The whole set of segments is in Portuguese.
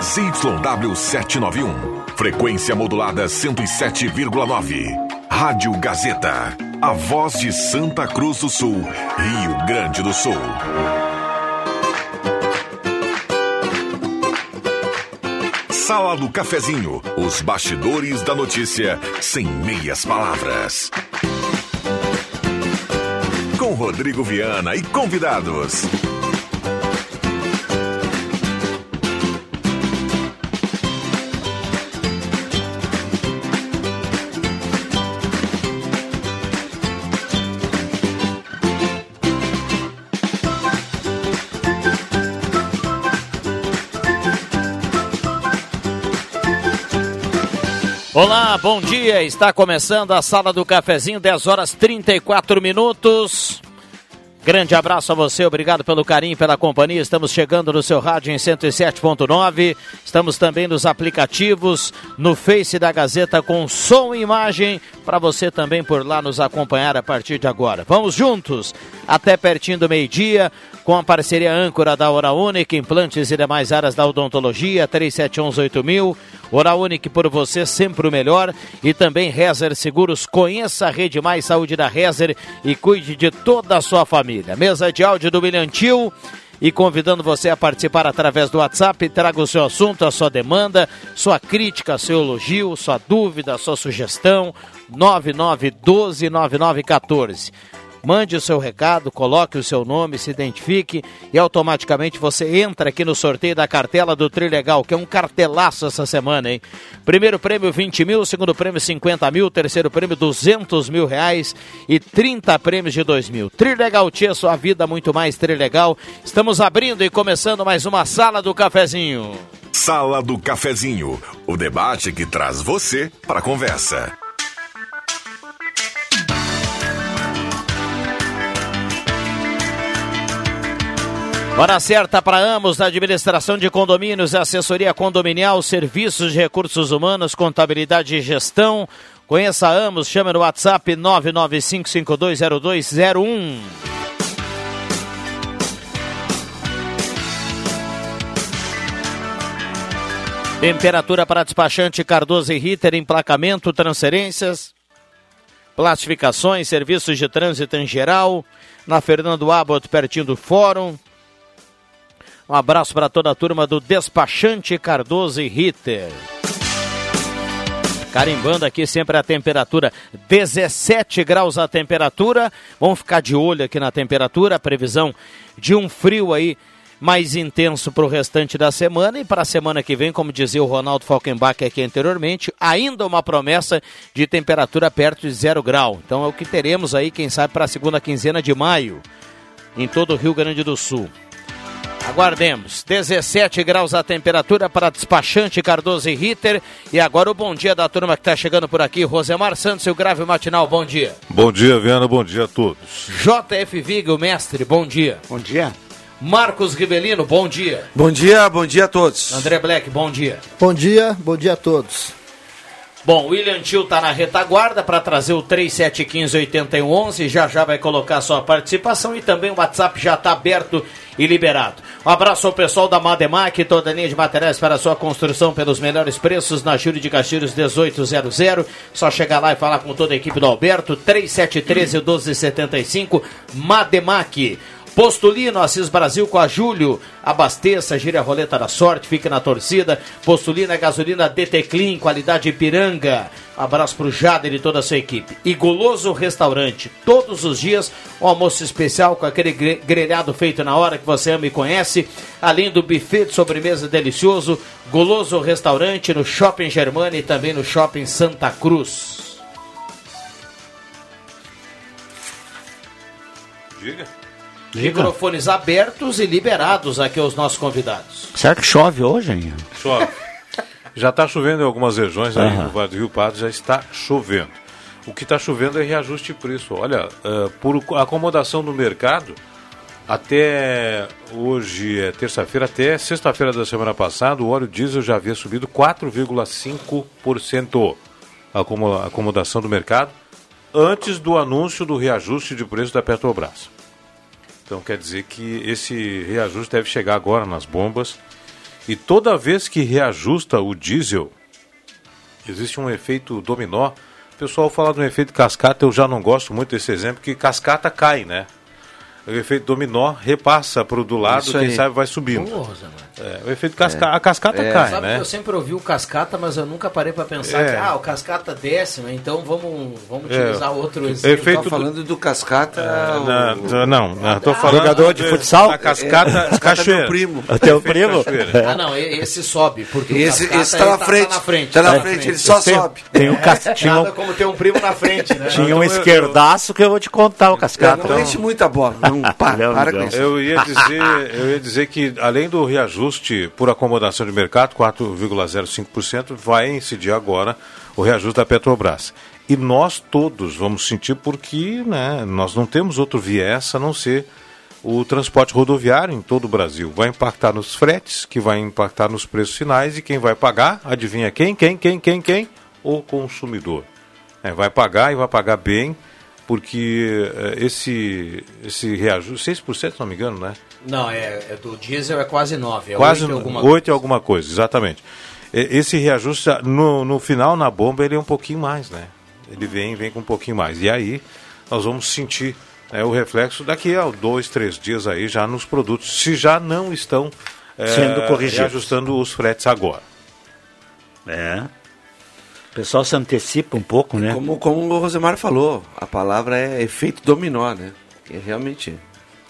ZYW791, frequência modulada 107,9. Rádio Gazeta, a voz de Santa Cruz do Sul, Rio Grande do Sul. Sala do Cafezinho, os bastidores da notícia sem meias palavras. Com Rodrigo Viana e convidados. Olá, bom dia. Está começando a sala do cafezinho, 10 horas 34 minutos. Grande abraço a você, obrigado pelo carinho, pela companhia. Estamos chegando no seu rádio em 107.9. Estamos também nos aplicativos, no Face da Gazeta com som e imagem, para você também por lá nos acompanhar a partir de agora. Vamos juntos até pertinho do meio-dia com a parceria âncora da Hora Única, implantes e demais áreas da odontologia, 37118000. Hora Única por você, sempre o melhor. E também Rezer Seguros, conheça a Rede Mais Saúde da Rezer e cuide de toda a sua família. Mesa de áudio do Milhantil e convidando você a participar através do WhatsApp. Traga o seu assunto, a sua demanda, sua crítica, seu elogio, sua dúvida, sua sugestão. 9912 9914. Mande o seu recado, coloque o seu nome, se identifique e automaticamente você entra aqui no sorteio da cartela do Trilegal, que é um cartelaço essa semana, hein? Primeiro prêmio 20 mil, segundo prêmio 50 mil, terceiro prêmio 200 mil reais e 30 prêmios de 2 mil. Trilegal Tia, sua vida muito mais Trilegal. Estamos abrindo e começando mais uma Sala do Cafezinho. Sala do Cafezinho, o debate que traz você para a conversa. Hora certa para Amos, administração de condomínios, assessoria condominial, serviços de recursos humanos, contabilidade e gestão. Conheça a Amos, chame no WhatsApp 995520201. Temperatura para despachante Cardoso e Ritter, emplacamento, transferências, classificações, serviços de trânsito em geral. Na Fernando Abbott, pertinho do Fórum. Um abraço para toda a turma do Despachante Cardoso e Ritter. Carimbando aqui sempre a temperatura, 17 graus a temperatura. Vamos ficar de olho aqui na temperatura, a previsão de um frio aí mais intenso para o restante da semana e para a semana que vem, como dizia o Ronaldo Falkenbach aqui anteriormente, ainda uma promessa de temperatura perto de zero grau. Então é o que teremos aí, quem sabe, para a segunda quinzena de maio, em todo o Rio Grande do Sul. Aguardemos. 17 graus a temperatura para despachante Cardoso e Ritter. E agora o bom dia da turma que está chegando por aqui. Rosemar Santos e o Grave Matinal, bom dia. Bom dia, Viana, bom dia a todos. JF Viga, o mestre, bom dia. Bom dia. Marcos Rivelino, bom dia. Bom dia, bom dia a todos. André Black, bom dia. Bom dia, bom dia a todos. Bom, William Tio está na retaguarda para trazer o 3715-8111. Já já vai colocar sua participação e também o WhatsApp já está aberto e liberado. Um abraço ao pessoal da Mademac, toda a linha de materiais para sua construção pelos melhores preços na Júlio de Castilhos 1800. Só chegar lá e falar com toda a equipe do Alberto, 3713-1275, Mademac. Postulino, Assis Brasil com a Júlio. Abasteça, gira a roleta da sorte, fique na torcida. Postulino é gasolina DT Clean, qualidade Ipiranga. Abraço pro Jader e toda a sua equipe. E Goloso Restaurante, todos os dias, um almoço especial com aquele grelhado feito na hora que você ama e conhece. Além do buffet de sobremesa delicioso, Goloso Restaurante no Shopping Germana e também no Shopping Santa Cruz. Diga. Microfones abertos e liberados aqui aos nossos convidados. Será que chove hoje, hein? Chove. Já está chovendo em algumas regiões aí no Vale do Rio Pardo, já está chovendo. O que está chovendo é reajuste de preço. Olha, uh, por acomodação no mercado, até hoje é terça-feira, até sexta-feira da semana passada, o óleo diesel já havia subido 4,5% a acomodação do mercado antes do anúncio do reajuste de preço da Petrobras. Então quer dizer que esse reajuste deve chegar agora nas bombas E toda vez que reajusta o diesel, existe um efeito dominó. O pessoal fala do efeito cascata, eu já não gosto muito desse exemplo, que cascata cai, né? O efeito dominó repassa para o do lado, Isso quem aí. sabe vai subindo. Porra. É, o efeito casca... a cascata cai, Sabe né? que eu sempre ouvi o cascata, mas eu nunca parei para pensar É. que ah, o cascata desce, né? então vamos, vamos É. utilizar outro exemplo. Efeito Tá falando do Cascata. o- Não, não, não, tô falando Jogador de futsal? da cascata Cascata é cachoeira. meu primo. O teu primo? Cachoeira. Ah, não, esse sobe, porque Esse, o cascata esse tá na ele frente. Tá na frente, Tá na tá frente, ele só Tem- sobe. Tem um, cas... tinha Nada como ter um primo na frente, né? tinha um Então esquerdaço que eu vou te contar, o Cascata. Não enche muita bola. Não, para, Não, para não. com isso. Eu ia dizer, eu ia dizer que além do reajuste por acomodação de mercado, 4,05%, vai incidir agora o reajuste da Petrobras. E nós todos vamos sentir porque né, nós não temos outro viés a não ser o transporte rodoviário em todo o Brasil. Vai impactar nos fretes, que vai impactar nos preços finais e quem vai pagar, adivinha quem? Quem, quem, quem, quem? O consumidor. É, vai pagar e vai pagar bem, porque eh, esse, esse reajuste, 6% se não me engano, né? Não, é, é do diesel é quase 9, é Quase 8 alguma 8 e alguma coisa, exatamente. E- Esse reajuste, no, no final, na bomba, ele é um pouquinho mais, né? Ele vem, vem com um pouquinho mais. E aí, nós vamos sentir né, o reflexo daqui a dois, três dias aí já nos produtos, se já não estão eh, Sendo corrigidos. reajustando os fretes agora. É. O pessoal se antecipa um pouco, né? Como, como o Rosemar falou, a palavra é efeito dominó, né? Que é realmente.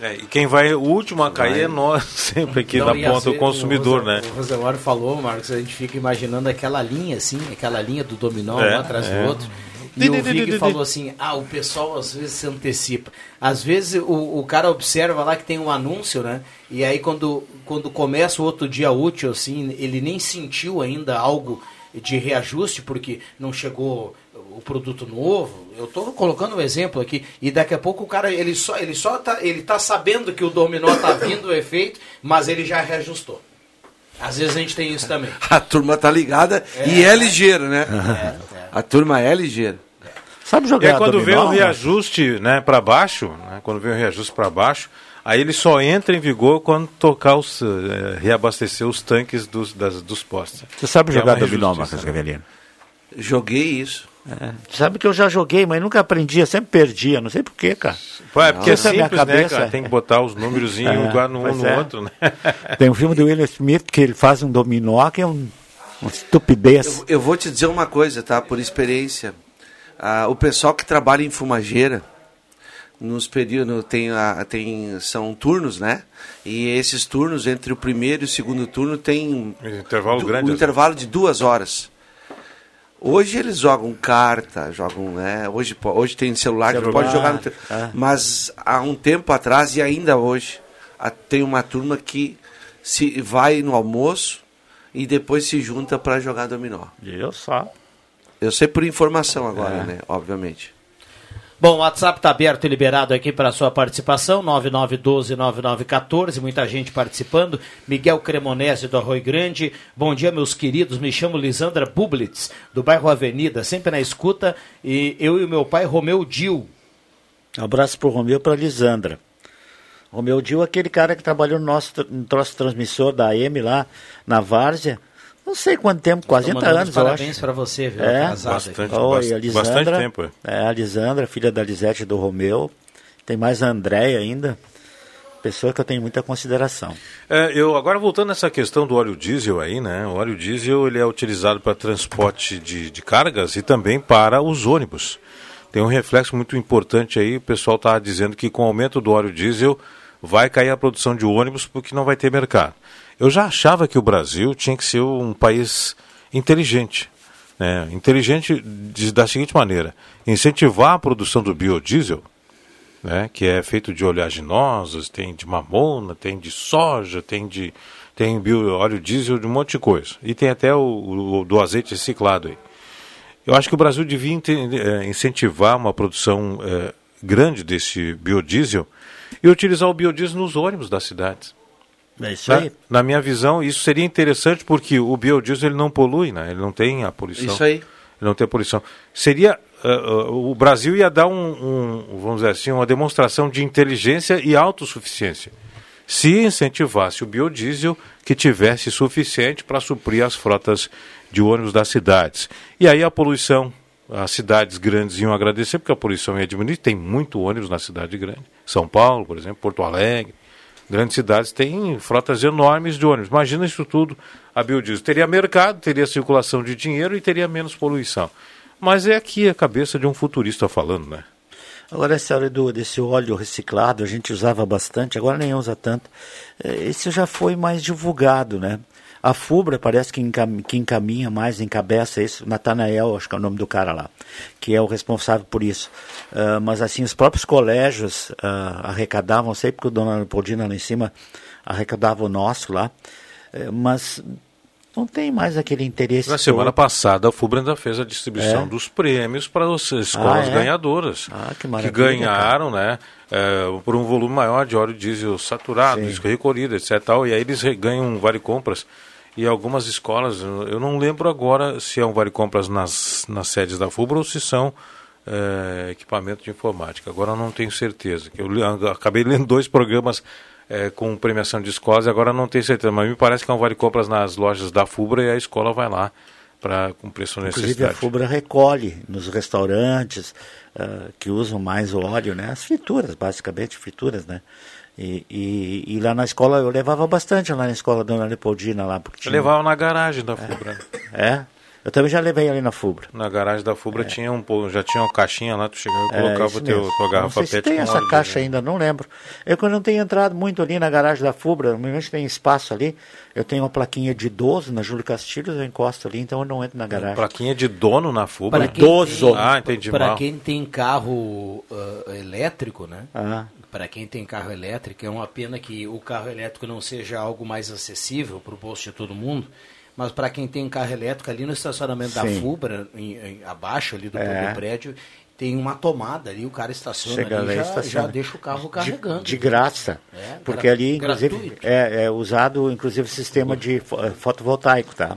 É, e quem vai, o último a cair Vai. é nós, sempre aqui Não, na ponta, o vezes consumidor, o né? O Rosemar falou, Marcos, a gente fica imaginando aquela linha assim, aquela linha do dominó É, um atrás é. do outro. E o Vig falou assim: ah, o pessoal às vezes se antecipa. Às vezes o, o cara observa lá que tem um anúncio, né? E aí quando, quando começa o outro dia útil, assim, ele nem sentiu ainda algo de reajuste, porque não chegou o produto novo. Eu estou colocando um exemplo aqui. E daqui a pouco o cara, ele só, ele só tá, ele tá sabendo que o dominó tá vindo o efeito, mas ele já reajustou. Às vezes a gente tem isso também. A turma tá ligada e é ligeira, né? A turma é ligeira. Sabe E jogar aí quando vem dominó, o reajuste né, para baixo, né, quando vem o reajuste para baixo, aí ele só entra em vigor quando tocar os, eh, reabastecer os tanques dos, das, dos postes. Você sabe É jogar uma dominó, Marcos né? Gavelino? Joguei isso. É. Sabe que eu já joguei, mas nunca aprendi, eu sempre perdia, não sei porquê, cara. Pô, é porque é Essa é simples, né, cabeça. cara? Tem que botar os números em É, um lugar no um no é. outro, né? Tem um filme do William Smith que ele faz um dominó que é um, uma estupidez. Eu, eu vou te dizer uma coisa, tá? Por experiência. Ah, o pessoal que trabalha em fumageira, nos períodos, tem, a- tem, são turnos, né? E esses turnos, entre o primeiro e o segundo turno, tem Um intervalo du- grande, um às intervalo de duas horas. Hoje eles jogam carta, jogam, né? Hoje, hoje tem celular, que Celular, pode jogar no é. Mas há um tempo atrás e ainda hoje, a- tem uma turma que se vai no almoço e depois se junta para jogar dominó. Eu só. Eu sei por informação É. agora, né? Obviamente. Bom, o WhatsApp está aberto e liberado aqui para sua participação, 9912-9914, muita gente participando. Miguel Cremonese do Arroio Grande. Bom dia, meus queridos. Me chamo Lisandra Bublitz, do bairro Avenida, sempre na escuta. E eu e o meu pai, Romeu Dil. Abraço pro Romeu e pra Lisandra. Romeu Dil é aquele cara que trabalhou no nosso, no nosso transmissor da AM lá na Várzea. Não sei quanto tempo, 40 Tô mandando anos, os eu parabéns para você, viu? É? Casada. Bastante, Oi, Lisandra. bastante tempo. é. É, a Lisandra, filha da Lisete e do Romeu. Tem mais a Andréia ainda. Pessoa que eu tenho muita consideração. É, eu agora voltando nessa questão do óleo diesel aí, né? O óleo diesel ele é utilizado para transporte de, de cargas e também para os ônibus. Tem um reflexo muito importante aí. O pessoal está dizendo que com o aumento do óleo diesel vai cair a produção de ônibus porque não vai ter mercado. Eu já achava que o Brasil tinha que ser um país inteligente. Né? Inteligente de- da seguinte maneira: incentivar a produção do biodiesel né, que é feito de oleaginosas, tem de mamona, tem de soja, tem de tem bio, óleo diesel, de um monte de coisa. E tem até o, o- do azeite reciclado aí. Eu acho que o Brasil devia eh, incentivar uma produção eh, grande desse biodiesel e utilizar o biodiesel nos ônibus das cidades. É isso aí. Na minha visão, isso seria interessante porque o biodiesel ele não polui, né? ele não tem a poluição. Isso aí. Ele não tem poluição. Seria. ah, ah, o Brasil ia dar um, um, vamos dizer assim, uma demonstração de inteligência e autossuficiência. se incentivasse o biodiesel que tivesse suficiente para suprir as frotas de ônibus das cidades. E aí a poluição, as cidades grandes iam agradecer, porque a poluição ia diminuir, tem muito ônibus na cidade grande. São Paulo, por exemplo, Porto Alegre, grandes cidades têm frotas enormes de ônibus. Imagina isso tudo, a biodiesel. Teria mercado, teria circulação de dinheiro e teria menos poluição. Mas é aqui a cabeça de um futurista falando, né? Agora, essa hora do, desse óleo reciclado, a gente usava bastante, agora nem usa tanto. É, esse já foi mais divulgado, né? A FUBRA parece que, encam, que encaminha mais, encabeça isso, Natanael, acho que é o nome do cara lá, que é o responsável por isso. Uh, mas assim, os próprios colégios uh, arrecadavam, sei porque o Dona Leopoldina lá em cima arrecadava o nosso lá, uh, mas não tem mais aquele interesse. Na semana todo. passada, a FUBRA ainda fez a distribuição é? dos prêmios para as escolas ah, é? ganhadoras. Ah, que, que ganharam, cara. né? É, por um volume maior de óleo diesel saturado, disco recolhido, etc. Tal, e aí eles ganham um vale compras. E algumas escolas, eu não lembro agora se é um vale compras nas, nas sedes da FUBRA ou se são é, equipamento de informática. Agora eu não tenho certeza. Eu acabei lendo dois programas é, com premiação de escolas, agora não tenho certeza, mas me parece que é um vale compras nas lojas da FUBRA e a escola vai lá para cumprir sua necessidade. Inclusive a FUBRA recolhe nos restaurantes uh, que usam mais óleo, né? As frituras, basicamente frituras, né? E, e, e, lá na escola eu levava bastante lá na escola Dona Leopoldina lá. Porque tinha... Eu levava na garagem da FUBRA. É? é? Eu também já levei ali na Fubra. Na garagem da Fubra é. tinha um, já tinha uma caixinha lá, tu chegava e é, colocava o teu, tua garrafa não sei se tem essa caixa ainda, não lembro. Eu quando não tenho entrado muito ali na garagem da Fubra, normalmente tem espaço ali, eu tenho uma plaquinha de idoso na Júlio Castilhos, eu encosto ali, então eu não entro na garagem. Plaquinha de dono na Fubra? Idoso. ah, entendi Para quem tem carro uh, elétrico, né? Ah. Para quem tem carro elétrico, é uma pena que o carro elétrico não seja algo mais acessível para o bolso de todo mundo mas para quem tem carro elétrico ali no estacionamento Sim. da FUBRA, em, em, abaixo ali do, é. do, prédio, tem uma tomada ali, o cara estaciona Chega ali, já, estaciona. já deixa o carro carregando. De, de graça. É, porque ali, inclusive, é, é, usado inclusive sistema de fotovoltaico, tá?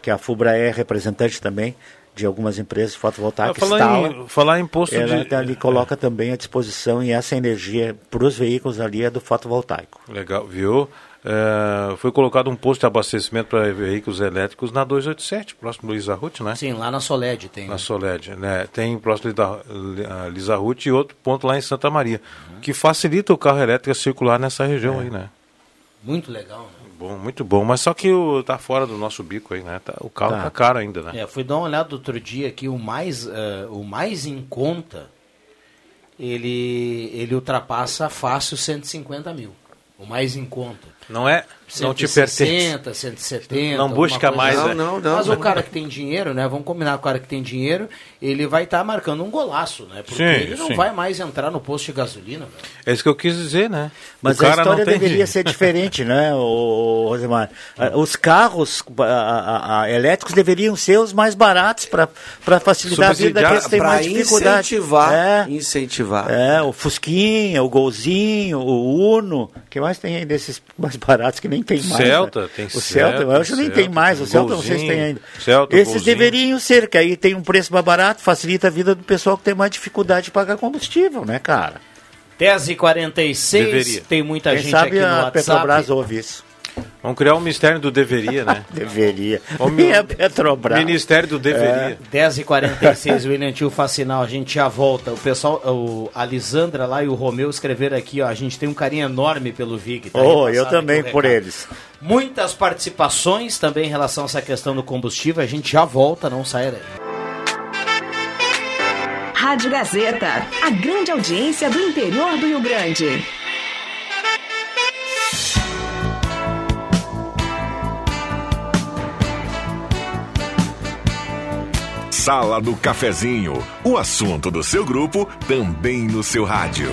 Que a FUBRA é representante também de algumas empresas fotovoltaicas. Falar, instala, em, falar em imposto ela de... ali coloca também à disposição e essa energia para os veículos ali é do fotovoltaico. Legal, viu? É, foi colocado um posto de abastecimento para veículos elétricos na 287, próximo do Lisa Ruth, né? Sim, lá na Soled tem. Na Soled, né? Tem próximo da Lisa Ruth e outro ponto lá em Santa Maria, uhum. que facilita o carro elétrico circular nessa região é. aí, né? Muito legal, né? Bom, muito bom, mas só que o, tá fora do nosso bico aí, né? Tá, o carro tá. tá caro ainda, né? É, fui dar uma olhada outro dia aqui, o mais, uh, o mais em conta, ele, ele ultrapassa fácil 150 mil. O mais em conta. Não é? Não te pertence. 170. Não busca mais. Assim. Não, não, não, Mas o cara que tem dinheiro, né? Vamos combinar com o cara que tem dinheiro, ele vai estar tá marcando um golaço, né? Porque sim, ele não sim. vai mais entrar no posto de gasolina. Velho. É isso que eu quis dizer, né? Mas a história deveria ser diferente, né, o, Rosemar? Os carros a, a, a, elétricos deveriam ser os mais baratos para facilitar a vida daqueles que têm mais dificuldade. Incentivar, é, incentivar. É, o Fusquinha, o Golzinho, o Uno, que mais tem aí desses mais baratos que nem tem mais. Celta, né? tem o Celta. Celta hoje nem tem mais, o Celta vocês têm ainda. Celta, Esses golzinho. deveriam ser, que aí tem um preço mais barato, facilita a vida do pessoal que tem mais dificuldade de pagar combustível, né, cara? 10h46, tem muita Quem gente sabe aqui no a WhatsApp. Petrobras ouve isso. Vamos criar um mistério do deveria, né? deveria. O meu... Petrobras. Ministério do deveria. É. 10h46, William Tio Facinal, a gente já volta. O pessoal, o, a Lisandra lá e o Romeu escreveram aqui, ó, a gente tem um carinho enorme pelo Vig. Tá oh, eu também por eles. Muitas participações também em relação a essa questão do combustível, a gente já volta, não saia daí. Rádio Gazeta, a grande audiência do interior do Rio Grande. Sala do Cafezinho, o assunto do seu grupo também no seu rádio.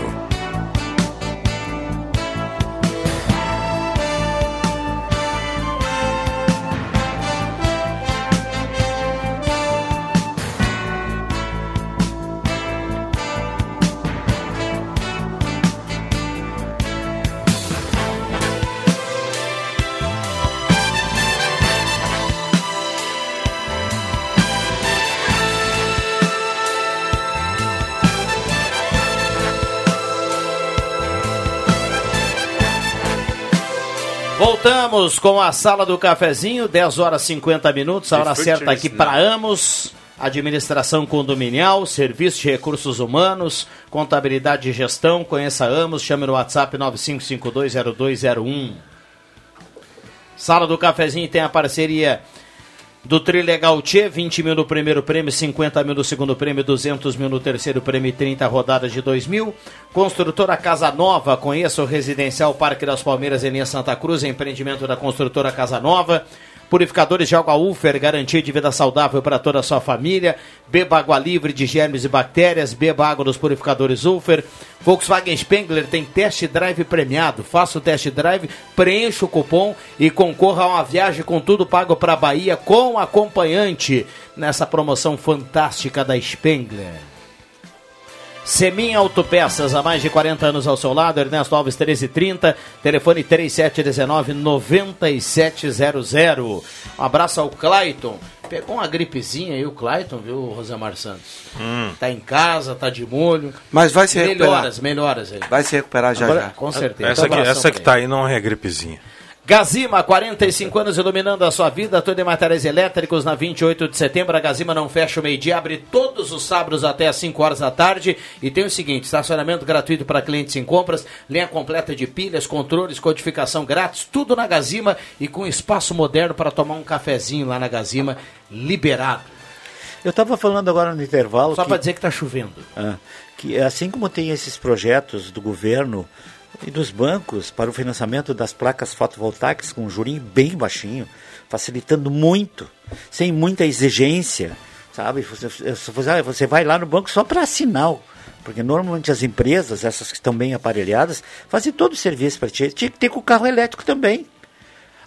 Voltamos com a sala do cafezinho, 10 horas 50 minutos, a hora certa aqui para Amos. Administração condominial, serviço de recursos humanos, contabilidade e gestão. Conheça Amos, chame no WhatsApp 95520201. Sala do cafezinho tem a parceria do Trilegal Tchê, 20 mil no primeiro prêmio, 50 mil no segundo prêmio, 200 mil no terceiro prêmio e 30 rodadas de 2 mil. Construtora Casa Nova, conheça o Residencial Parque das Palmeiras em linha Santa Cruz, empreendimento da construtora Casa Nova. Purificadores de água Ufer, garantia de vida saudável para toda a sua família. Beba água livre de germes e bactérias. Beba água dos purificadores Ufer. Volkswagen Spengler tem test drive premiado. Faça o test drive, preencha o cupom e concorra a uma viagem com tudo pago para a Bahia com acompanhante nessa promoção fantástica da Spengler. Semin Autopeças, há mais de 40 anos ao seu lado, Ernesto Alves 1330, telefone 3719-9700. Um abraço ao Clayton. Pegou uma gripezinha aí o Clayton, viu, Rosemar Santos? Hum. Tá em casa, tá de molho. Mas vai se recuperar. Melhoras, melhoras aí. Vai se recuperar já Agora, já. Com certeza. Essa, que, essa que pra tá aí não é gripezinha. Gazima, 45 anos iluminando a sua vida, tudo em materiais elétricos na 28 de setembro. A Gazima não fecha o meio-dia, abre todos os sábados até às 5 horas da tarde. E tem o seguinte: estacionamento gratuito para clientes em compras, linha completa de pilhas, controles, codificação grátis, tudo na Gazima e com espaço moderno para tomar um cafezinho lá na Gazima, liberado. Eu estava falando agora no intervalo. Só que- para dizer que está chovendo. Ah, que assim como tem esses projetos do governo e dos bancos para o financiamento das placas fotovoltaicas com um jurinho bem baixinho, facilitando muito, sem muita exigência, sabe? Você, você- você vai lá no banco só para assinar, porque normalmente as empresas, essas que estão bem aparelhadas, fazem todo o serviço para ti. Tinha que ter com o carro elétrico também.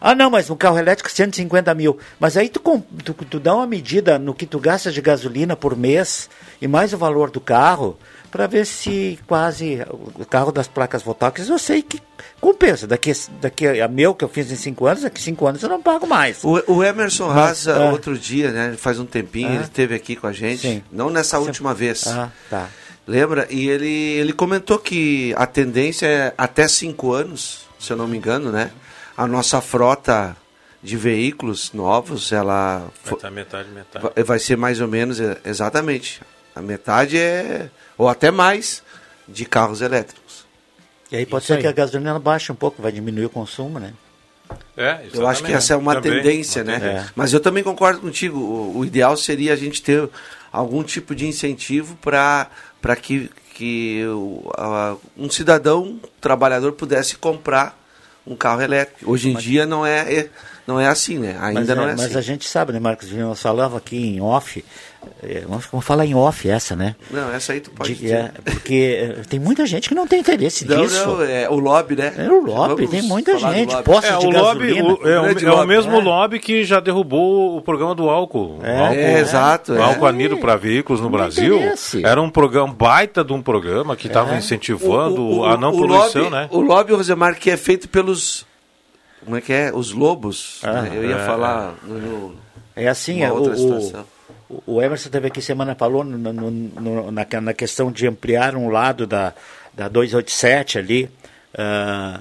Ah, não, mas um carro elétrico 150 mil. Mas aí tu, tu, tu dá uma medida no que tu gasta de gasolina por mês e mais o valor do carro para ver se quase o carro das placas voltaicas eu sei que compensa. Daqui, daqui a meu que eu fiz em cinco anos, daqui a cinco anos eu não pago mais. O, o Emerson Mas, Raza, ah. outro dia, né? Faz um tempinho, Ah. ele esteve aqui com a gente. Sim. Não nessa última vez. Ah, tá. Lembra? E ele, ele comentou que a tendência é até cinco anos, se eu não me engano, né? A nossa frota de veículos novos, ela Vai estar metade, metade. vai, vai ser mais ou menos, é, exatamente. A metade é, ou até mais, de carros elétricos. E aí pode Isso ser aí. que a gasolina baixe um pouco, vai diminuir o consumo, né? É, Eu acho que essa é uma Também, tendência, uma né? tendência. É. Mas eu também concordo contigo. O, o ideal seria a gente ter algum tipo de incentivo para que, que o- a- um cidadão trabalhador pudesse comprar um carro elétrico. Hoje em dia não é, é- não é assim, né? Ainda mas, não é, é, mas assim. a gente sabe, né, Marcos? Nós falava aqui em off, é, vamos, vamos falar em off essa, né? Não, essa aí tu pode De- dizer. é, porque é, tem muita gente que não tem interesse Não, nisso. não, é o lobby, né? É o lobby, Vamos tem muita gente. Posta É, de o lobby o- é, o, é o mesmo É. lobby que já derrubou o programa do álcool. É. O álcool É, exato, O é. álcool anido para veículos no Não Brasil interessa. era um programa, baita de um programa que estava É. incentivando O- o- a não poluição, lobby, né? O lobby, Rosemar, que é feito pelos. Como é que é? Os lobos. Ah, né? Eu ia é, falar no, no- É assim, é, o, outra o, situação. o Emerson teve aqui semana falou no- no- na, na questão de ampliar um lado da, da 287 ali ah,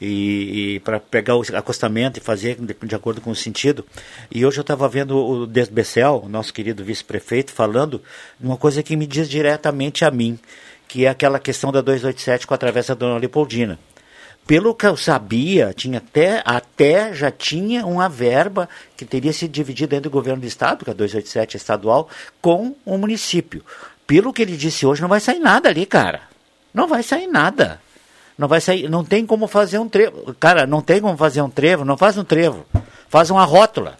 e, para pegar o acostamento e fazer de, de acordo com o sentido. E hoje eu estava vendo o Desbecel, nosso querido vice-prefeito, falando de uma coisa que me diz diretamente a mim, que é aquela questão da 287 com a travessa Dona Leopoldina. Pelo que eu sabia, tinha até, até já tinha uma verba que teria sido dividida entre o governo do estado, que a 287 é estadual, com o município. Pelo que ele disse hoje, não vai sair nada ali, cara. Não vai sair nada. Não vai sair, não tem como fazer um trevo. Cara, não tem como fazer um trevo, não faz um trevo. Faz uma rótula.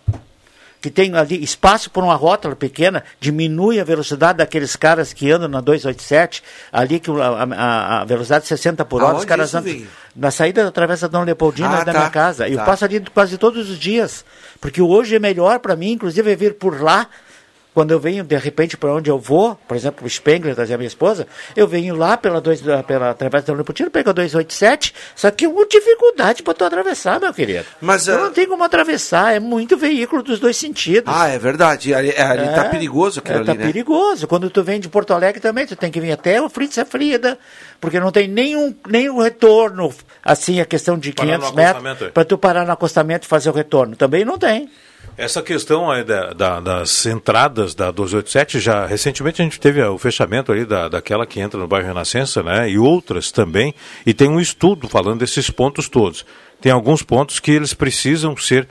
Que tem ali espaço por uma rótula pequena, diminui a velocidade daqueles caras que andam na 287, ali que a, a- a velocidade de 60 por hora, os caras andam Vig? na saída da Travessa Dom Leopoldina Ah, da tá, minha casa. Eu tá. passo ali quase todos os dias, porque hoje é melhor para mim, inclusive, é vir por lá Quando eu venho, de repente, para onde eu vou, por exemplo, o Spengler trazer a minha esposa, eu venho lá pela, dois, pela através da Leopoldina, pego a 287, só que uma dificuldade para tu atravessar, meu querido. Mas, eu ah, não tem como atravessar, é muito veículo dos dois sentidos. Ah, é verdade. Ali, ali tá É, perigoso aquilo é, tá ali, né? perigoso. Quando tu vem de Porto Alegre também, tu tem que vir até o Fritz e Frida, porque não tem nenhum, nenhum retorno, assim, a questão de Parar no 500 metros, é. para tu parar no acostamento e fazer o retorno. Também não tem. Essa questão aí da- da- das entradas da 287, já recentemente a gente teve o fechamento ali da, daquela que entra no bairro Renascença, né? E outras também. E tem um estudo falando desses pontos todos. Tem alguns pontos que eles precisam ser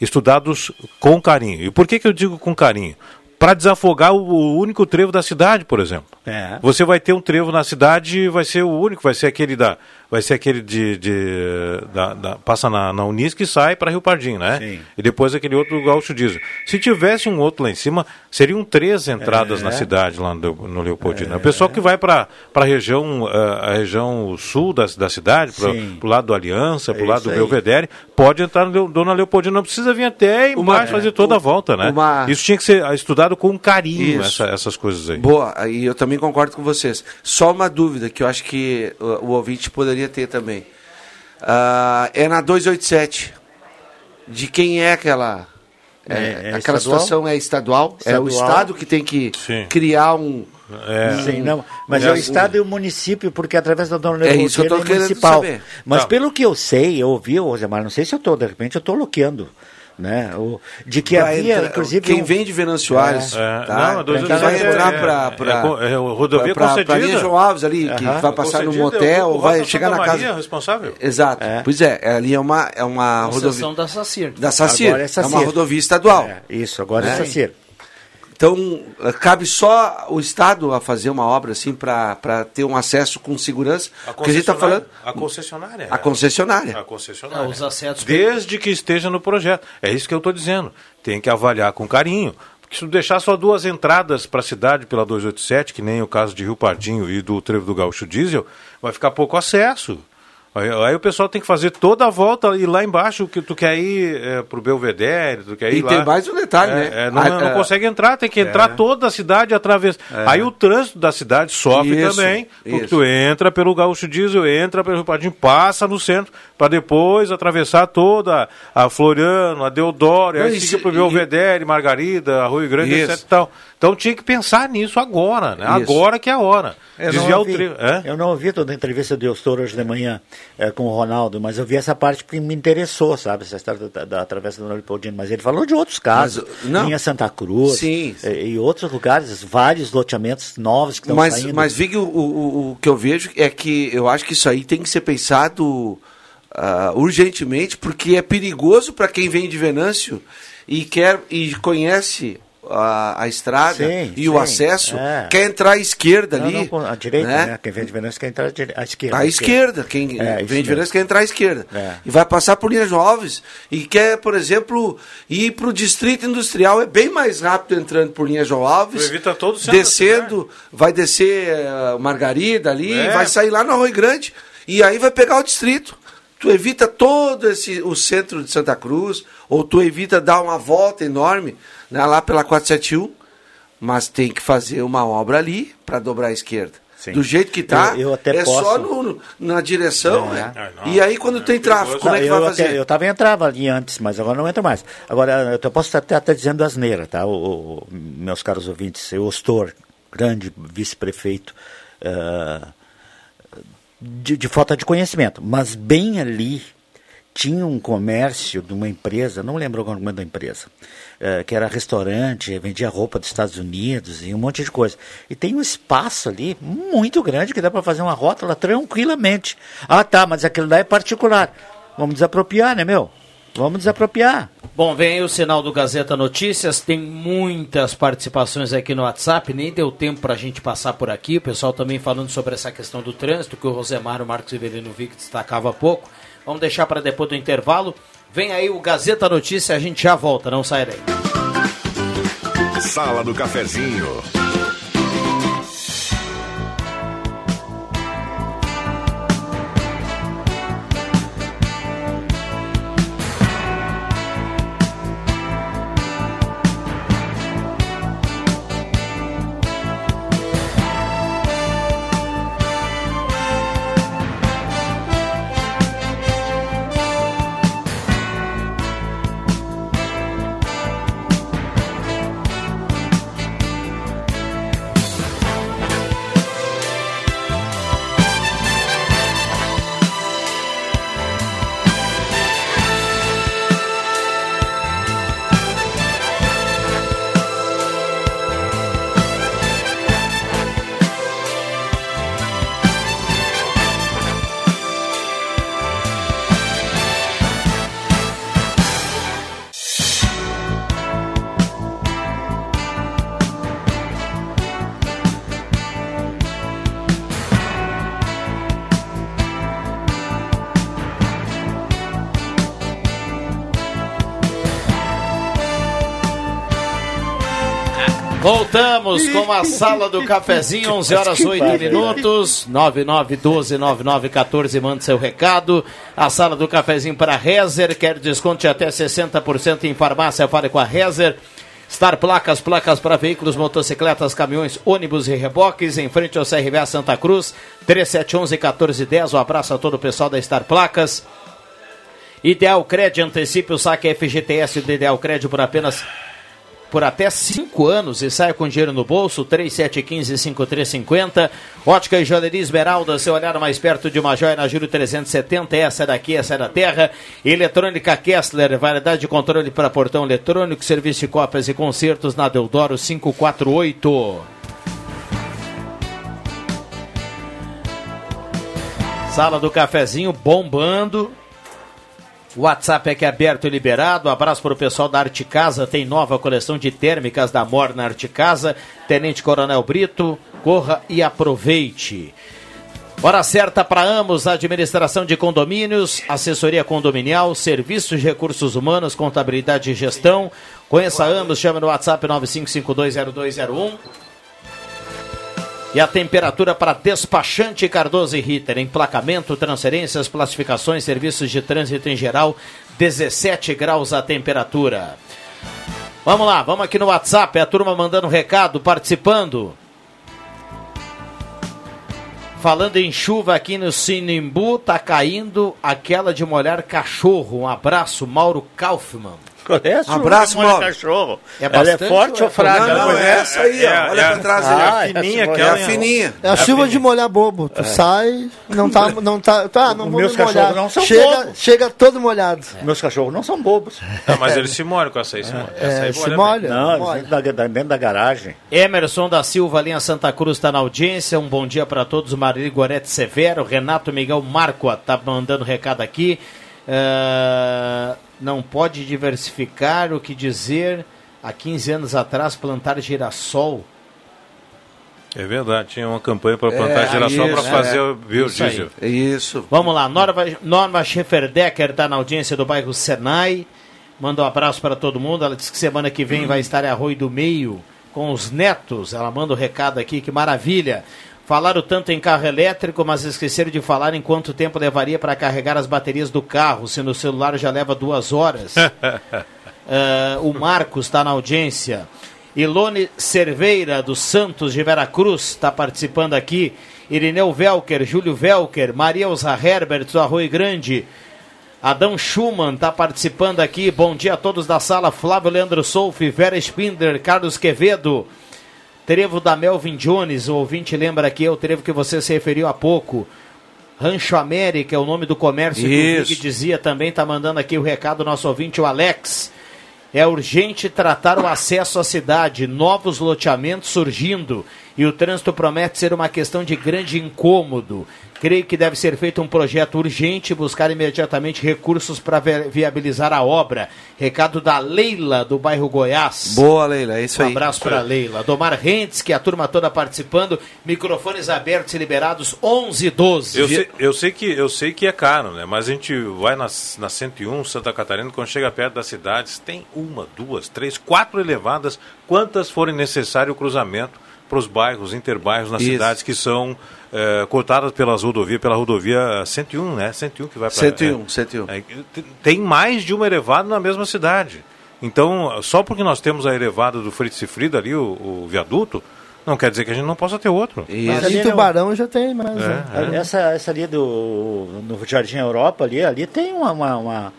estudados com carinho. E por que, que eu digo com carinho? Para desafogar o, o único trevo da cidade, por exemplo. É. Você vai ter um trevo na cidade, vai ser o único, vai ser aquele da, vai ser aquele de, de- da, da- passa na, na Unisc e sai para Rio Pardinho, né? Sim. E depois aquele outro Gaúcho Diesel. Se tivesse um outro lá em cima, seriam três entradas É. na cidade lá no, no Leopoldina. O pessoal que vai para a região, ah, a região sul da, da cidade, para o lado do Aliança, É para o lado isso do aí. Belvedere, pode entrar no Dona Leopoldina, não precisa vir até embaixo Uma- fazer toda a volta, né? uma- Isso tinha que ser estudado com carinho, essa- essas coisas aí. Boa, e eu também concordo com vocês. Só uma dúvida que eu acho que o, o ouvinte poderia ter também. Ah, é na 287. De quem é aquela. é, É- é aquela estadual? situação é estadual? É o Estadual. Estado que tem que Sim. criar um. É. Sim, não. Mas é o Estado e o município, porque através da Dona É isso que eu tô é querendo municipal. saber. Mas Tá. pelo que eu sei, eu ouvi, Rosemar, não sei se eu estou, de repente eu estou loqueando. Né? O, de que Vai havia, entrar- inclusive. quem um- vem de Venâncio Aires, É, tá? não, a 287 vai é- entrar é- para é pra, co- é rodovia pra, pra, concedida. linha João Alves ali, que vai passar no motel, é vai chegar Santa na Maria casa. responsável. Exato. É. Pois é, ali é uma, é uma rodovia da SACIR. da SACIR. Agora é É, uma rodovia estadual. É, isso, agora é Né? Sacir. Então, cabe só o Estado a fazer uma obra assim para ter um acesso com segurança. Porque a gente está falando. A concessionária. A concessionária. A concessionária. É, os acessos que- Desde que esteja no projeto. É isso que eu estou dizendo. Tem que avaliar com carinho. Porque se deixar só duas entradas para a cidade pela 287, que nem o caso de Rio Pardinho e do Trevo do Gaúcho Diesel, vai ficar pouco acesso. Aí, aí o pessoal tem que fazer toda a volta e lá embaixo que tu quer ir é, pro Belvedere, tu quer ir E lá. tem mais um detalhe, É, né? é, não, A- não a- consegue entrar, tem que entrar toda a cidade através. Aí o trânsito da cidade sofre Isso, também, porque isso. tu entra pelo Gaúcho Diesel, entra pelo Rio Pardinho, passa no centro, para depois atravessar toda a Floriano, a Deodoro, Não, aí isso- siga pro e- Belvedere, Margarida, Arroio Grande, Isso. etc e tal. Então tinha que pensar nisso agora, né? Isso. Agora que é a hora. Eu o ouvi, trevo. É? eu não ouvi toda a entrevista do Eustor hoje de manhã eh, com o Ronaldo, mas eu vi essa parte porque me interessou, sabe? Essa história da, da, através do Leopoldino. Mas ele falou de outros casos. Mas, não. Linha Santa Cruz. Sim. eh, E outros lugares, vários loteamentos novos que estão Mas, saindo. mas Vig, o, o, o que eu vejo é que eu acho que isso aí tem que ser pensado ah, urgentemente, porque é perigoso para quem vem de Venâncio e quer e conhece a, a estrada Sim, e o sim, acesso, é. quer entrar à esquerda Não, ali. não, a direita, né? né? Quem vem de Venâncio quer entrar à dire- à esquerda. À esquerda, quem É, vem de. Venâncio quer entrar à esquerda. É. E vai passar por linhas Alves e quer, por exemplo, ir para o distrito industrial. É bem mais rápido entrando por linhas Alves. Evita todo o Descendo, vai descer eh, Margarida ali, É. vai sair lá no Arroio Grande. E aí vai pegar o distrito. Tu evita todo esse, o centro de Santa Cruz, ou tu evita dar uma volta enorme né, lá pela 471, mas tem que fazer uma obra ali para dobrar à esquerda. Sim. Do jeito que tá, Eu- eu até é só posso- no, no- na direção. É. né? Não. E aí quando tem tráfego, como é que eu, vai até- fazer? eu tava entrava ali antes, mas agora não entro mais. Agora, eu posso até estar dizendo asneira, tá? O, o- meus caros ouvintes, o Ostor, grande vice-prefeito, ah, de, de falta de conhecimento, mas bem ali tinha um comércio de uma empresa, não lembro o nome da empresa, eh, que era restaurante, vendia roupa dos Estados Unidos e um monte de coisa. E tem um espaço ali muito grande que dá para fazer uma rota lá tranquilamente. Ah, tá, mas aquilo lá é particular. Vamos desapropriar, né, meu? Vamos desapropriar. Bom, vem aí o sinal do Gazeta Notícias, tem muitas participações aqui no WhatsApp, nem deu tempo para a gente passar por aqui, o pessoal também falando sobre essa questão do trânsito, que o Rosemar, o Marcos Ivelino Vic destacava há pouco. Vamos deixar para depois do intervalo. Vem aí o Gazeta Notícias, a gente já volta, não sai daí. Sala do Cafezinho. Voltamos com a sala do cafezinho, 11 horas 8 minutos, 99129914, manda seu recado. A sala do cafezinho para Rezer, quer desconto de até 60% em farmácia, fale com a Rezer. Star Placas, placas para veículos, motocicletas, caminhões, ônibus e reboques, em frente ao CRVA Santa Cruz, 3711-1410. Um abraço a todo o pessoal da Star Placas. Ideal Crédito, antecipe o saque FGTS do Ideal Crédito por apenas por até 5 anos e saia com dinheiro no bolso, 3715-5350. Ótica e Joalheria Esmeralda, seu olhar mais perto de uma joia na Júlio 370. Essa é daqui, essa é da terra. Eletrônica Kessler, variedade de controle para portão eletrônico, serviço de cópias e concertos na Deodoro 548. Sala do cafezinho bombando. WhatsApp é que é aberto e liberado. Abraço para o pessoal da Arte Casa. Tem nova coleção de térmicas da Morna Arte Casa. Tenente Coronel Brito, corra e aproveite. Hora certa para Amos, administração de condomínios, assessoria condominial, serviços de recursos humanos, contabilidade e gestão. Conheça Amos, chame no WhatsApp 95520201. E a temperatura para despachante Cardoso e Ritter, emplacamento, transferências, classificações, serviços de trânsito em geral, 17 graus a temperatura. Vamos lá, vamos aqui no WhatsApp, a turma mandando recado, participando. Falando em chuva aqui no Sinimbu, tá caindo aquela de molhar cachorro. Um abraço, Mauro Kaufmann. Conhece Abraço, Mauro. Cachorro? É Ela é bastante forte ou é fraca? Não, não, é essa aí, ó. Olha é- pra trás Ah, aí. é fininha, essa É a fininha. É a chuva de molhar bobo. Tu sai, não tá, não tá, tá, não vou meus me molhar. cachorros não são chega, bobos. chega todo molhado. Meus cachorros não são bobos. Não, mas eles se molham com essa aí. Se molham. Essa É, aí se molha molha. Não, eles molha. dentro da, da- dentro da garagem. Emerson da Silva, linha Santa Cruz, está na audiência. Um bom dia para todos. Marili Gorete Severo, Renato Miguel Marcoa tá mandando recado aqui. Ah, não pode diversificar o que dizer. Há 15 anos atrás, plantar girassol. É verdade, tinha uma campanha para plantar É, girassol para isso, fazer é. o biodiesel. É isso. Vamos lá, Norma, Norma Schefferdecker está na audiência do bairro Senai. Manda um abraço para todo mundo. Ela disse que semana que vem vai estar em Arroio do Meio com os netos. Ela manda o um recado aqui, que maravilha. Falaram tanto em carro elétrico, mas esqueceram de falar em quanto tempo levaria para carregar as baterias do carro, se no celular já leva duas horas. Ah, o Marcos está na audiência. Ilone Cerveira, dos Santos de Veracruz, está participando aqui. Irineu Velker, Júlio Velker, Maria Elza Herbert, do Arroio Grande. Adão Schumann está participando aqui. Bom dia a todos da sala. Flávio Leandro Solfi, Vera Spindler, Carlos Quevedo. Trevo da Melvin Jones, o ouvinte lembra aqui, é o trevo que você se referiu há pouco. Rancho América é o nome do comércio que o Isso. Vig dizia também, está mandando aqui o recado nosso ouvinte, o Alex. É urgente tratar o acesso à cidade, novos loteamentos surgindo e o trânsito promete ser uma questão de grande incômodo. Creio que deve ser feito um projeto urgente e buscar imediatamente recursos para vi- viabilizar a obra. Recado da Leila, do bairro Goiás. Boa, Leila, é isso Um aí. abraço para a Leila. Domar Rentes, que a turma toda participando. Microfones abertos e liberados 11 e 12. Eu sei, eu, sei que, eu sei que é caro, né? Mas a gente vai na, na 101, Santa Catarina, quando chega perto das cidades, tem uma, duas, três, quatro elevadas, quantas forem necessário o cruzamento para os bairros, interbairros nas Isso. cidades que são eh, cortadas pelas rodovias, pela rodovia 101, né? 101 que vai para 101, 101. É, te- tem mais de uma elevada na mesma cidade. Então, só porque nós temos a elevada do Fritz e Frida ali, o, o viaduto, não quer dizer que a gente não possa ter outro. Isso. Mas ali em não- Tubarão já tem mais. É, né? é. Essa, essa ali do no Jardim Europa ali, ali tem uma, uma- uma-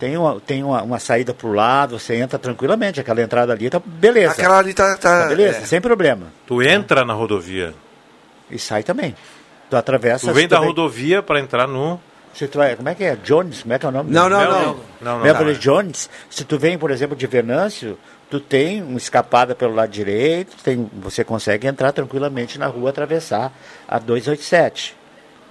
tem uma, tem uma, uma saída pro lado, você entra tranquilamente, aquela entrada ali tá beleza. Aquela ali tá. tá Tá beleza, é. sem problema. Tu entra na rodovia. E sai também. Tu atravessa. Tu vem da vem- rodovia para entrar no. Se tu vai, como é que é? Jones, como é que é o nome? Não, não, Não, não. não, não. Beverly não. Jones, se tu vem, por exemplo, de Venâncio, tu tem uma escapada pelo lado direito, tem, você consegue entrar tranquilamente na rua, atravessar a 287.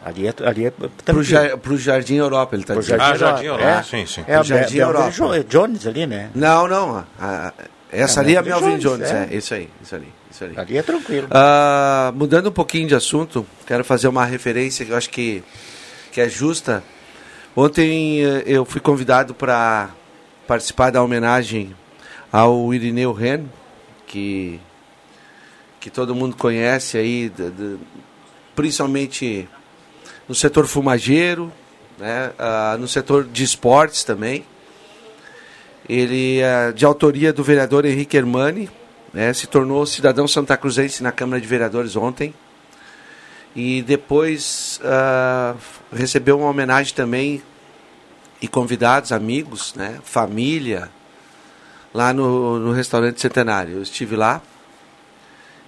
Ali é, ali é Pro, tranquilo. jar, pro Jardim Europa, ele tá Pro dizendo. Ah, Jardim Europa, é. sim, sim. É a Pro Jardim Be- Europa. Jo- Jones ali, né? Não, não. a- a- essa É, ali é a Melvin Jones, Jones, é. é. Isso aí, isso ali, isso ali. Ali é tranquilo. Ah, mudando um pouquinho de assunto, quero fazer uma referência que eu acho que, que é justa. Ontem eh, eu fui convidado para participar da homenagem ao Irineu Ren, que que todo mundo conhece aí, de, de, principalmente no setor fumageiro, né, uh, no setor de esportes também. Ele é de autoria do vereador Henrique Hermani, né, se tornou cidadão santa cruzense na Câmara de Vereadores ontem. E depois uh, recebeu uma homenagem também e convidados, amigos, né, família, lá no, no restaurante Centenário. Eu estive lá.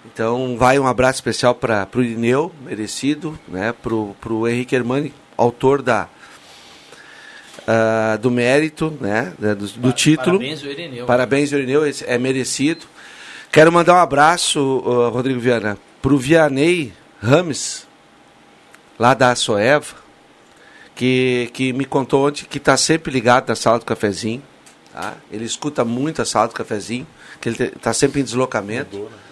Então vai um abraço especial para o Irineu, merecido, né, para o Henrique Hermani, autor da, uh, do mérito, né, do, do título. Parabéns, Irineu. Parabéns, Irineu, é merecido. Quero mandar um abraço, uh, Rodrigo Viana, para o Vianney Rames, lá da Soeva, que, que me contou ontem que está sempre ligado na sala do cafezinho. Tá? Ele escuta muito a sala do cafezinho, que ele está sempre em deslocamento. Mudou, né?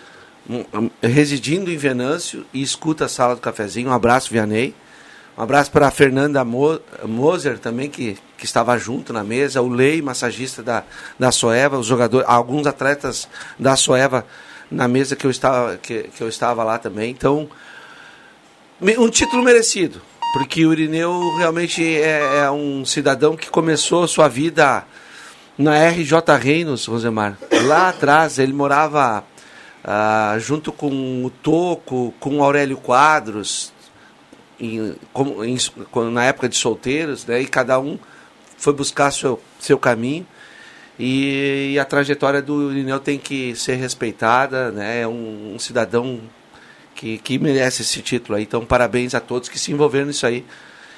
Residindo em Venâncio e escuta a sala do cafezinho. Um abraço, Vianney. Um abraço para a Fernanda Mo Moser também, que, que estava junto na mesa. O Lei, massagista da, da Soeva, os jogadores, alguns atletas da Soeva na mesa que eu estava, que, que eu estava lá também. Então, um título merecido, porque o Irineu realmente é, é um cidadão que começou sua vida na RJ Reinos, Rosemar. Lá atrás, ele morava ah, junto com o Toco, com o Aurélio Quadros, em, como, em, na época de solteiros, né, e cada um foi buscar seu, seu caminho. E, e a trajetória do Irineu tem que ser respeitada, né, é um, um cidadão que, que merece esse título aí. Então, parabéns a todos que se envolveram nisso aí.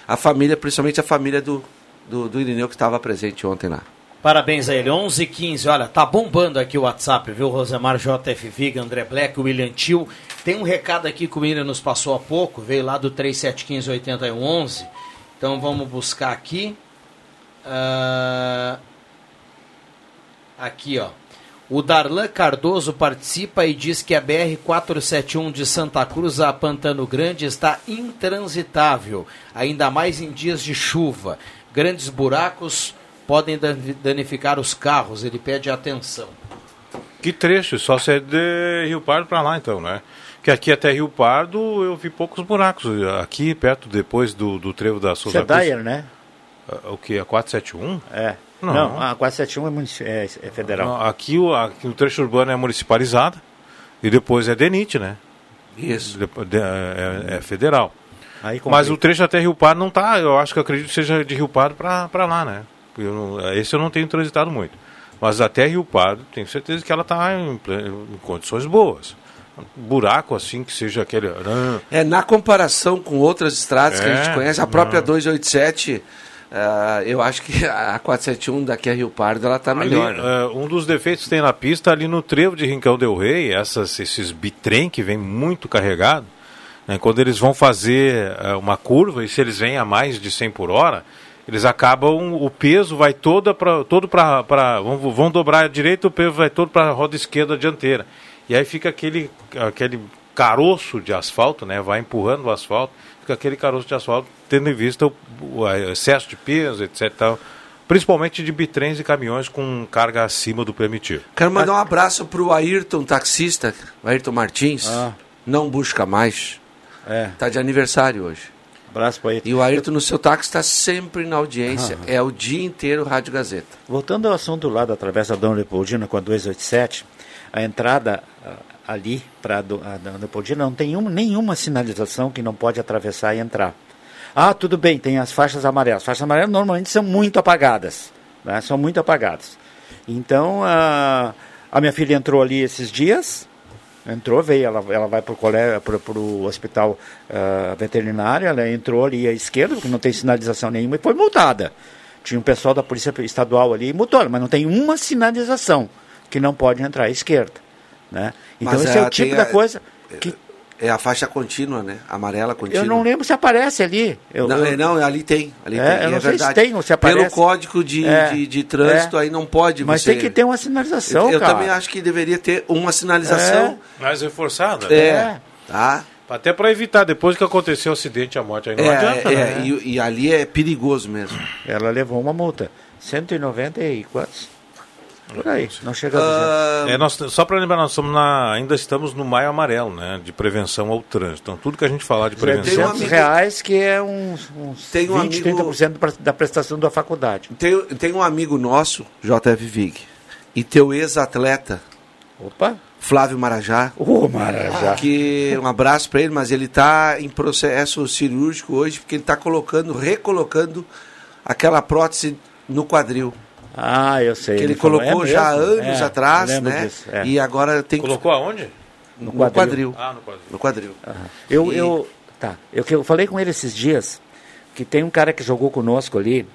A família, principalmente a família do, do, do Irineu que estava presente ontem lá. Parabéns a ele. 11 15 olha, tá bombando aqui o WhatsApp, viu? Rosemar JF Viga, André Black, William Tio. Tem um recado aqui que o William nos passou há pouco, veio lá do 3715-8111. Então vamos buscar aqui. Uh... Aqui, ó. O Darlan Cardoso participa e diz que a BR-471 de Santa Cruz a Pantano Grande está intransitável, ainda mais em dias de chuva. Grandes buracos podem danificar os carros. Ele pede atenção. Que trecho? Só se é de Rio Pardo para lá, então, né? Que aqui até Rio Pardo eu vi poucos buracos. Aqui perto, depois do, do trevo da Souza Isso é Dyer, né? O que? A 471? É. Não, não a 471 é, é, é federal. Não, aqui, o, aqui o trecho urbano é municipalizado e depois é DENIT, né? Isso. De, de, é, é, federal. Mas o trecho até Rio Pardo não tá, eu acho que eu acredito que seja de Rio Pardo para lá, né? Eu não, esse eu não tenho transitado muito. Mas até Rio Pardo, tenho certeza que ela está em, em, condições boas. Buraco assim que seja aquele. É, na comparação com outras estradas é, que a gente é, conhece, a própria não. 287. Uh, eu acho que a 471 daqui a Rio Pardo ela está melhor. Né? uh, um dos defeitos que tem na pista ali no trevo de Rincão del Rei, essas, esses bitrem que vem muito carregado, né, quando eles vão fazer uh, uma curva e se eles vêm a mais de 100 por hora, eles acabam, o peso vai toda pra, todo para. Vão, vão dobrar a direita, o peso vai todo para a roda esquerda dianteira. E aí fica aquele, aquele caroço de asfalto, né? Vai empurrando o asfalto, fica aquele caroço de asfalto, tendo em vista o, o excesso de peso, etc. Tal, principalmente de bitrens e caminhões com carga acima do permitido. Quero mandar um abraço para o Ayrton, taxista, Ayrton Martins. Ah. Não busca mais. É. Tá de aniversário hoje. Abraço para ele. E o Ayrton no seu táxi está sempre na audiência. Ah. É o dia inteiro Rádio Gazeta. Voltando ao assunto lado da Travessa Dom Leopoldina com a 287, a entrada ah, ali para a Dom Leopoldina não tem um, nenhuma sinalização que não pode atravessar e entrar. Ah, tudo bem, tem as faixas amarelas. As faixas amarelas normalmente são muito apagadas. Né? São muito apagadas. Então, a, a minha filha entrou ali esses dias, entrou, veio, ela, ela vai para o hospital uh, veterinário, ela entrou ali à esquerda, porque não tem sinalização nenhuma, e foi multada. Tinha um pessoal da Polícia Estadual ali e multou, mas não tem uma sinalização que não pode entrar à esquerda. Né? Então mas esse é, é o tipo da coisa que é a faixa contínua, né? Amarela contínua. Eu não lembro se aparece ali. Eu, não, eu... não, ali tem. Ali é, tem. Eu não é sei verdade. se tem ou se aparece. Pelo código de, é, de, de, trânsito, é. aí não pode Mas você... tem que ter uma sinalização, Eu, eu cara. também acho que deveria ter uma sinalização. É. Mais reforçada. Né? É. Tá? Até para evitar, depois que aconteceu o acidente, a morte, aí não é, adianta, é, né? e, e, ali é perigoso mesmo. Ela levou uma multa. 190 e quantos? Por aí, não Ah, 200. É, nós, só para lembrar, nós somos na, ainda estamos no maio amarelo, né? De prevenção ao trânsito. Então, tudo que a gente falar de prevenção. 200 amigo- reais, que é uns, uns Tem um 20, amigo- 30% pra- da prestação da faculdade. Tem, tem um amigo nosso, JF Vig, e teu ex-atleta, Opa! Flávio Marajá, Ô, Marajá. que um abraço para ele, mas ele está em processo cirúrgico hoje, porque ele está colocando, recolocando aquela prótese no quadril. Ah, eu sei. Que ele falou. colocou É já mesmo? anos É, atrás, né? disso, é. E agora tem que Colocou aonde? No no quadril. quadril. Ah, no quadril. No quadril. Eu, E- eu, tá, eu, que eu falei com ele esses dias que tem um cara que jogou conosco ali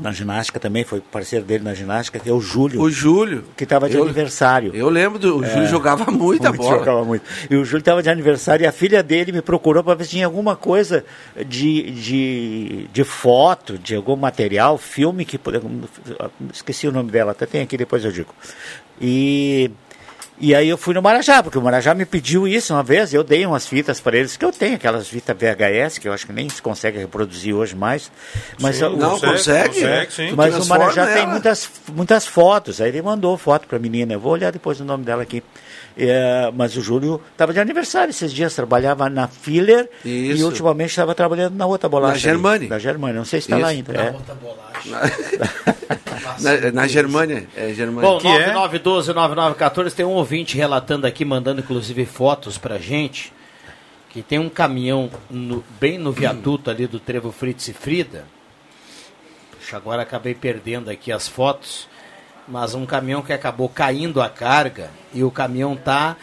na ginástica também, foi parceiro dele na ginástica, que é o Júlio, O Júlio. que estava de eu, aniversário. Eu lembro, do, o Júlio jogava muita Muito, bola. jogava muito. E o Júlio estava de aniversário e a filha dele me procurou para ver se tinha alguma coisa de, de, de foto, de algum material, filme que. Esqueci o nome dela, até tem aqui, depois eu digo. E. E aí eu fui no Marajá, porque o Marajá me pediu isso uma vez, eu dei umas fitas para eles, que eu tenho aquelas fitas VHS, que eu acho que nem se consegue reproduzir hoje mais. Mas Sim, o- Não, consegue? consegue, sim. Mas o Marajá tem ela. muitas, muitas fotos. Aí ele mandou foto pra menina. Eu vou olhar depois o nome dela aqui. É, mas o Júlio estava de aniversário esses dias, trabalhava na Filler e Isso. ultimamente estava trabalhando na outra bolacha. Na Germani. ali. Na Germani, não sei se está lá ainda. é. Na, na Germânia. É, Germânia. Bom, Que é? 9912-9914, tem um ouvinte relatando aqui, mandando inclusive fotos pra gente, que tem um caminhão no- bem no viaduto ali do Trevo Fritz e Frida. Puxa, agora acabei perdendo aqui as fotos, mas um caminhão que acabou caindo a carga e o caminhão tá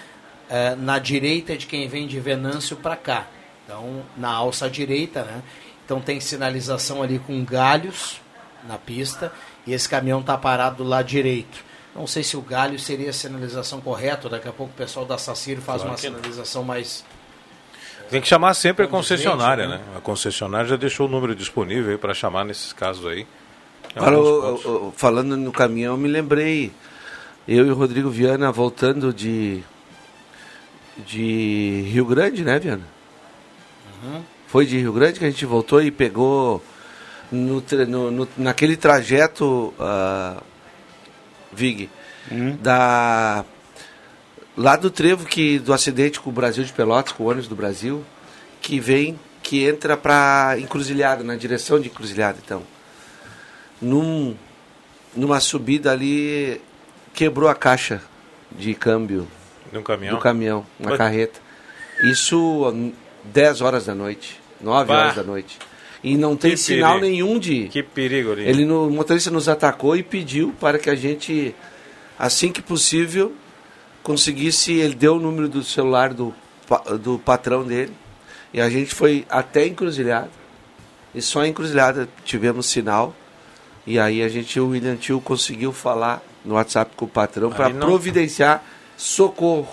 eh, na direita de quem vem de Venâncio para cá. Então, na alça direita, né? Então tem sinalização ali com galhos na pista e esse caminhão tá parado do lado direito. Não sei se o galho seria a sinalização correta, daqui a pouco o pessoal da Saciro faz uma sinalização mais Tem que chamar sempre a concessionária, né? né? A concessionária já deixou o número disponível para chamar nesses casos aí. Agora, alguns o- o- falando no caminhão, eu me lembrei. Eu e o Rodrigo Viana voltando de, de Rio Grande, né, Viana? Foi de Rio Grande que a gente voltou e pegou no, no- no- naquele trajeto, ah, Vig, da lá do trevo que do acidente com o Brasil de Pelotas, com o ônibus do Brasil, que vem, que entra para Encruzilhada, na direção de Encruzilhada, então. Num, numa subida ali, quebrou a caixa de câmbio um caminhão. do caminhão, uma Mas- carreta. Isso ó, 10 horas da noite, 9 Bah. horas da noite. E não tem Que sinal perigo. nenhum de. Que perigo ali. Ele no, o motorista nos atacou e pediu para que a gente, assim que possível, conseguisse. Ele deu o número do celular do, do patrão dele. E a gente foi até Encruzilhada. E só Encruzilhada tivemos sinal. E aí a gente, o William Tio, conseguiu falar no WhatsApp com o patrão para não- providenciar socorro.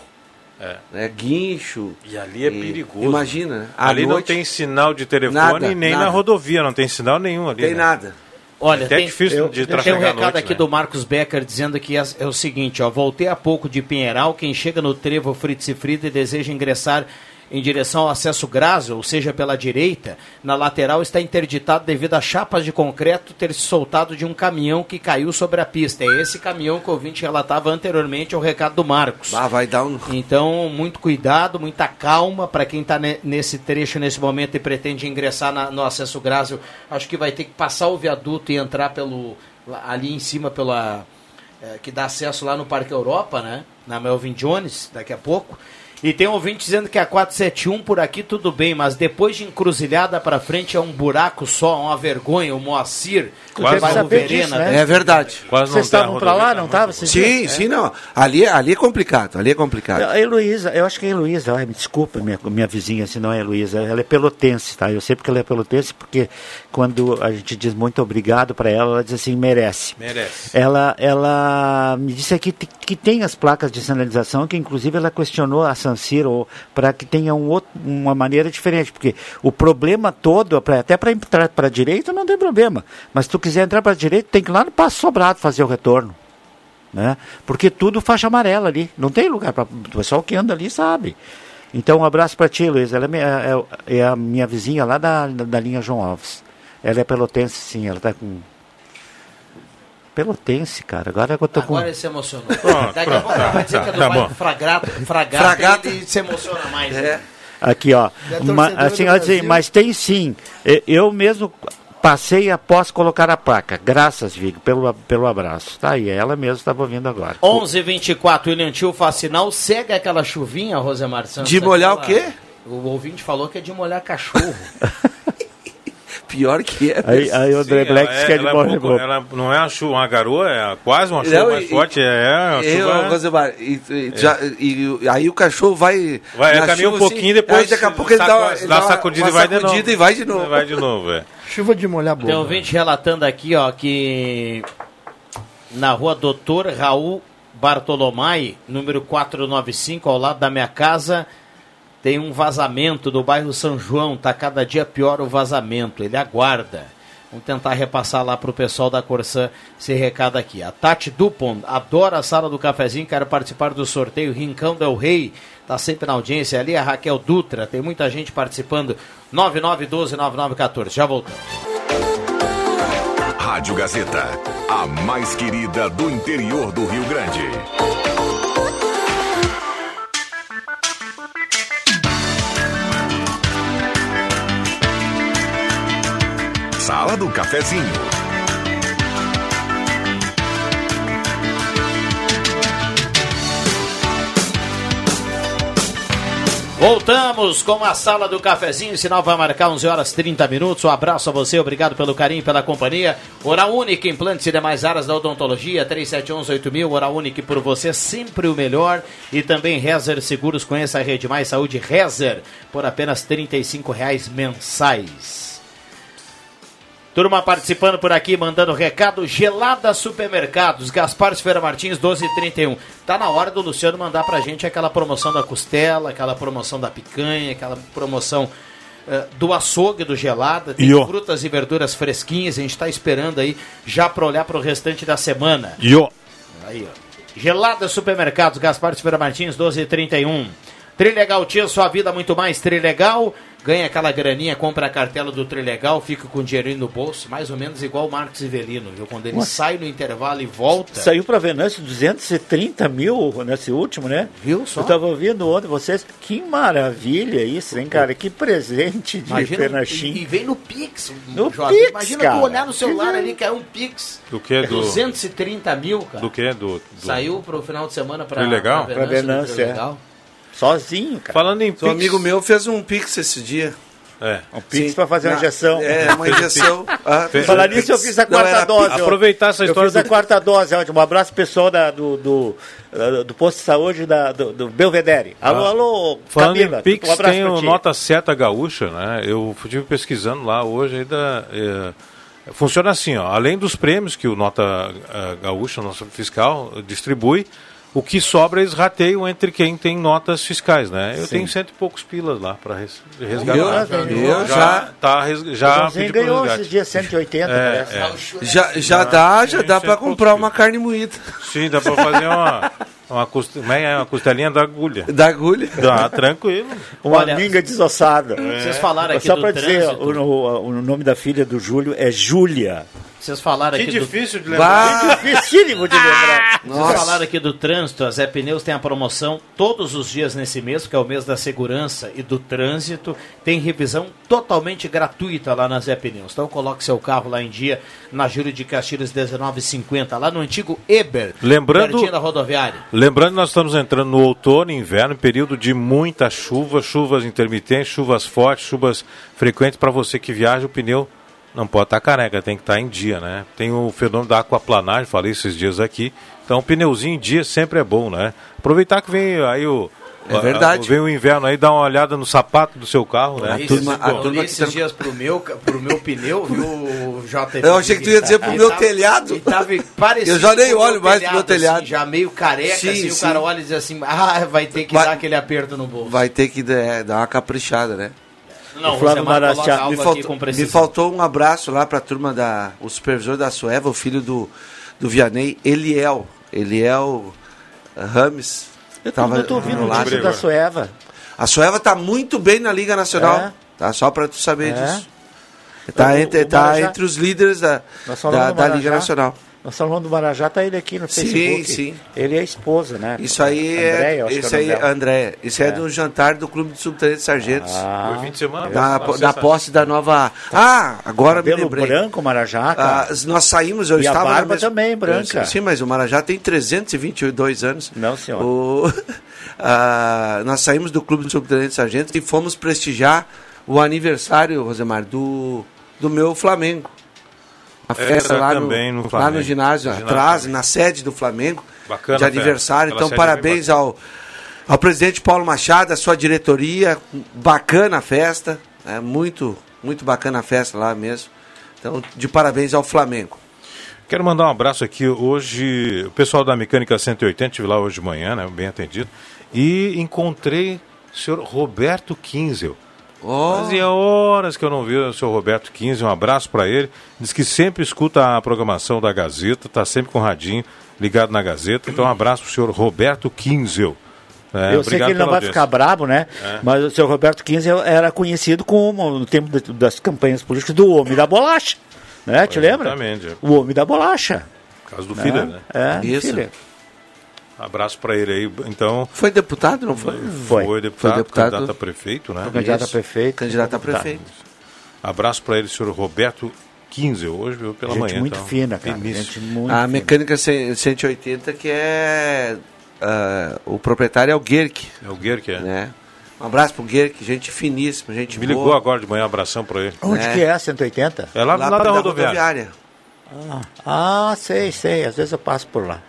É. Né? Guincho. E ali é perigoso. Imagina, né? Ali não noite, tem sinal de telefone Nada, nem nada. na rodovia, não tem sinal nenhum ali. tem né? nada. Olha, Até tem, difícil eu- de tem um recado noite, aqui né? do Marcos Becker dizendo que é, é o seguinte, ó, voltei há pouco de Pinheiral, quem chega no trevo Fritz e Frida e deseja ingressar em direção ao acesso Graça, ou seja, pela direita, na lateral está interditado devido a chapas de concreto ter se soltado de um caminhão que caiu sobre a pista. É esse caminhão que o ouvinte relatava anteriormente ao recado do Marcos. Ah, vai dar um. Então, muito cuidado, muita calma para quem está nesse trecho nesse momento e pretende ingressar na- no acesso Grásio. Acho que vai ter que passar o viaduto e entrar pelo ali em cima pela eh, que dá acesso lá no Parque Europa, né? Na Melvin Jones, daqui a pouco. E tem um ouvinte dizendo que a 471 por aqui tudo bem, mas depois de encruzilhada para frente é um buraco só, uma vergonha. O Moacir Quase vai no Verena, disso, né? né? É verdade. Quase Vocês a estavam para lá, tá não estavam? Sim, sim, não. Ali, ali é complicado, ali é complicado. A Heloísa, eu acho que a Heloísa, ai, me desculpa, minha, minha vizinha, se não é a Heloísa, ela é pelotense, tá? Eu sei porque ela é pelotense, porque quando a gente diz muito obrigado para ela, ela diz assim, merece. Merece. Ela, ela me disse aqui que, que tem as placas de sinalização, que inclusive ela questionou a San Siro para que tenha um outro, uma maneira diferente, porque o problema todo, até para entrar para a direita não tem problema, mas se tu quiser entrar para a direita, tem que ir lá no Passo Sobrado fazer o retorno. Né? Porque tudo faixa amarela ali, não tem lugar para o pessoal que anda ali sabe. Então um abraço para ti, Luiz. Ela é, minha- é- é a minha vizinha lá da, da linha João Alves. Ela é pelotense, sim, ela está com Pelotense, cara. Agora eu tô com. Agora ele se emocionou. Pronto, Daqui a pouco tá, vai dizer tá, que é do tá bairro bom. Fragato, Fragato, Fragato. ele se emociona mais. né? É. Aqui, ó. é assim, assim, mas tem sim. E- Eu mesmo passei após colocar a placa. Graças, Vigo, pelo, pelo abraço. Tá aí, ela mesmo estava ouvindo agora. 11 24 William Tio faz sinal. Segue aquela chuvinha, Rosemar Santos. De molhar o aquela- quê? O ouvinte falou que é de molhar cachorro. Pior que é. Aí, aí o André Sim, Black ela, é, quer de ela, é pouco- ela não é uma, chuva, uma garoa, é quase uma chuva Não, mais e- forte. É uma Eu, chuva... Rosemar, e, e, já- e- aí o cachorro vai. Vai, na caminha um chuva, assim, pouquinho depois. Aí daqui a pouco ele dá, uma- dá dá uma sacudida uma e vai de novo. sacudida e vai de novo. Vai de novo, é. Chuva de molhar boca. Tem um ouvinte relatando aqui, ó, que na rua Doutor Raul Bartolomai, número 495, ao lado da minha casa, tem um vazamento do bairro São João. Tá cada dia pior o vazamento. Ele aguarda. Vamos tentar repassar lá pro pessoal da Corsã esse recado aqui. A Tati Dupont adora a sala do cafezinho, quero participar do sorteio Rincão Del Rei. Tá sempre na audiência ali. A Raquel Dutra, tem muita gente participando. 99129914. Já voltamos. Rádio Gazeta, a mais querida do interior do Rio Grande. Sala do Cafezinho. Voltamos com a sala do cafezinho. O sinal vai marcar 11 horas 30 minutos. Um abraço a você, obrigado pelo carinho, pela companhia. Oral Unique, implantes e demais áreas da odontologia, 3711-8000. Oral Unique por você, sempre o melhor. E também Rezer Seguros, conheça a Rede Mais Saúde Rezer por apenas 35 reais mensais. Turma participando por aqui, mandando recado. Gelada Supermercados, Gaspar Ferreira Martins, 1231. Tá na hora do Luciano mandar pra gente aquela promoção da costela, aquela promoção da picanha, aquela promoção eh, do açougue do Gelada. Tem frutas e verduras fresquinhas. A gente tá esperando aí já pra olhar pro restante da semana. Aí, ó. Gelada Supermercados, Gaspar Silveira Martins, 1231. Trilegal Tia, sua vida muito mais Trilegal. Ganha aquela graninha, compra a cartela do Trilegal, fica com o dinheirinho no bolso, mais ou menos igual o Marcos Ivelino, viu? Quando ele sai no intervalo e volta. Saiu para Venâncio 230 mil nesse último, né? Viu só? Eu tava ouvindo ontem vocês. Que maravilha isso, hein, cara? Que presente de Imagina, Fernachim. e, e vem no Pix. No Jota. Pix, Imagina cara. tu olhar no celular ali que é um Pix. do que? Do, 230 mil, cara. do que? Do, do- Saiu pro final de semana pra, Trilegal? pra Pra Venâncio, do Venâncio, é. Sozinho, cara. Falando em Um Pix... amigo meu fez um pix esse dia. É. Um pix Sim. para fazer uma Na- injeção. É, uma injeção. Ah, Fez- Falar nisso, eu fiz a Não, quarta era dose. pix. Aproveitar essa Eu história fiz a quarta dose. ó. Um abraço pessoal da, do, do, do posto de saúde da, do, do Belvedere. Alô, Ah. alô, Falando Camila. em Pix, um abraço tem pra o ti. Nota Seta Gaúcha, né? Eu estive pesquisando lá hoje ainda. é, funciona assim, ó. Além dos prêmios que o Nota eh, Gaúcha, nosso fiscal, distribui, o que sobra eles rateiam entre quem tem notas fiscais, né? Eu tenho cento e poucos pilas lá para resgatar. Eu- eu já- tá, res- já pedi ganhou esses dias 180, É, parece. é. Já, já dá, já sim, dá sim, é comprar uma carne moída Sim, dá para fazer uma, uma, coste- como é é? uma costelinha da agulha. da agulha. Dá, tranquilo. Uma Olha, minga desossada. Vocês falaram aqui Só do para dizer, o, o- o nome da filha do Júlio é Júlia. Vocês falaram Que aqui do difícil de Bah, Dificílimo de lembrar. Vocês falaram aqui do trânsito, a Zé Pneus tem a promoção todos os dias nesse mês, que é o mês da segurança e do trânsito. Tem revisão totalmente gratuita lá na Zé Pneus. Então coloque seu carro lá em dia, na Júlio de Castilhos 1950, lá no antigo Eber, Lembrando- da rodoviária. Lembrando, nós estamos entrando no outono, inverno, período de muita chuva, chuvas intermitentes, chuvas fortes, chuvas frequentes. Para você que viaja, o pneu não pode estar careca, tem que estar em dia, né? Tem o fenômeno da aquaplanagem, falei esses dias aqui. Então, pneuzinho em dia sempre é bom, né? Aproveitar que vem aí o. É verdade. Vem o inverno aí, dá uma olhada no sapato do seu carro, né? Isso, turma- a eu turma esses tá- dias pro meu, pro meu pneu, viu, o JF? Eu achei que tu ia dizer pro meu tava- telhado. e tava parecido Eu já nem o olho mais pro meu assim, telhado. já meio careca, Sim, assim, o sim. cara olha e diz assim, ah, vai ter que Vai- dar aquele aperto no bolso. vai ter que é, dar uma caprichada, né? Não, O Flávio Marachá, Me faltou, me faltou um abraço lá pra turma da. O supervisor da Sueva, o filho do, do Vianney, Eliel. Eliel Rames. Eu tô, eu tô ouvindo no lado. notícia da Sueva. A Sueva tá muito bem na Liga Nacional. É? Tá? Só pra tu saber É? disso. Tá, O- entre, o tá Marajá- entre os líderes da, da, da Liga. Nacional. Nós falamos do Marajá, tá ele aqui no Sim, Facebook. sim. Ele é a esposa, né? Isso aí Andréia, é. Isso é o aí, dela. André. Isso é. do jantar do Clube de Subtenentes Sargentos. Ah, Foi fim de semana. da, na da posse da nova. Ah, agora me cabelo lembrei. branco, Marajá. Ah, nós saímos, eu E a estava. na barba mesma- também, branca. Sim, mas o Marajá tem 322 anos. Não, senhor. O- Ah, nós saímos do Clube de Subtenentes Sargentos e fomos prestigiar o aniversário, Rosemar, do, do meu Flamengo. A festa Essa lá no, também no lá no ginásio, atrás, também. na sede do Flamengo, Bacana de festa. aniversário. Então, é parabéns ao, ao presidente Paulo Machado, a sua diretoria. Bacana a festa. É muito, muito bacana a festa lá mesmo. Então, de parabéns ao Flamengo. Quero mandar um abraço aqui hoje, o pessoal da Mecânica 180, estive lá hoje de manhã, né, bem atendido, e encontrei o senhor Roberto Kinzel. Oh, Fazia horas que eu não vi o senhor Roberto Kinzel, um abraço para ele. Diz que sempre escuta a programação da Gazeta, está sempre com o radinho ligado na Gazeta. Então, um abraço para o senhor Roberto Kinzel. É, Eu sei que ele não vai audiência. ficar brabo, né? Mas o seu Roberto 15 era conhecido como, no tempo de- das campanhas políticas, do Homem da Bolacha. Né? Te lembra? Exatamente. O Homem da Bolacha. Por causa do filho, né? É, Isso. filho. Abraço para ele aí. Então, foi deputado, não foi? Foi. foi deputado, Foi deputado. candidato a prefeito, né? Candidato a prefeito. Candidato a prefeito. Abraço para ele, senhor Roberto Kinzel, hoje viu, pela Gente manhã. muito então, fina, cara. Gente muito A fina. mecânica 100 180, que é. ah, o proprietário é o Gerk, É o Guerre que é. né? Um abraço pro Gerk, gente finíssima, gente Me boa. ligou agora de manhã, um abração para ele. Onde né? que é? 180? É lá, lá, da, rodoviária. Ah, sei, sei. Às vezes eu passo por lá.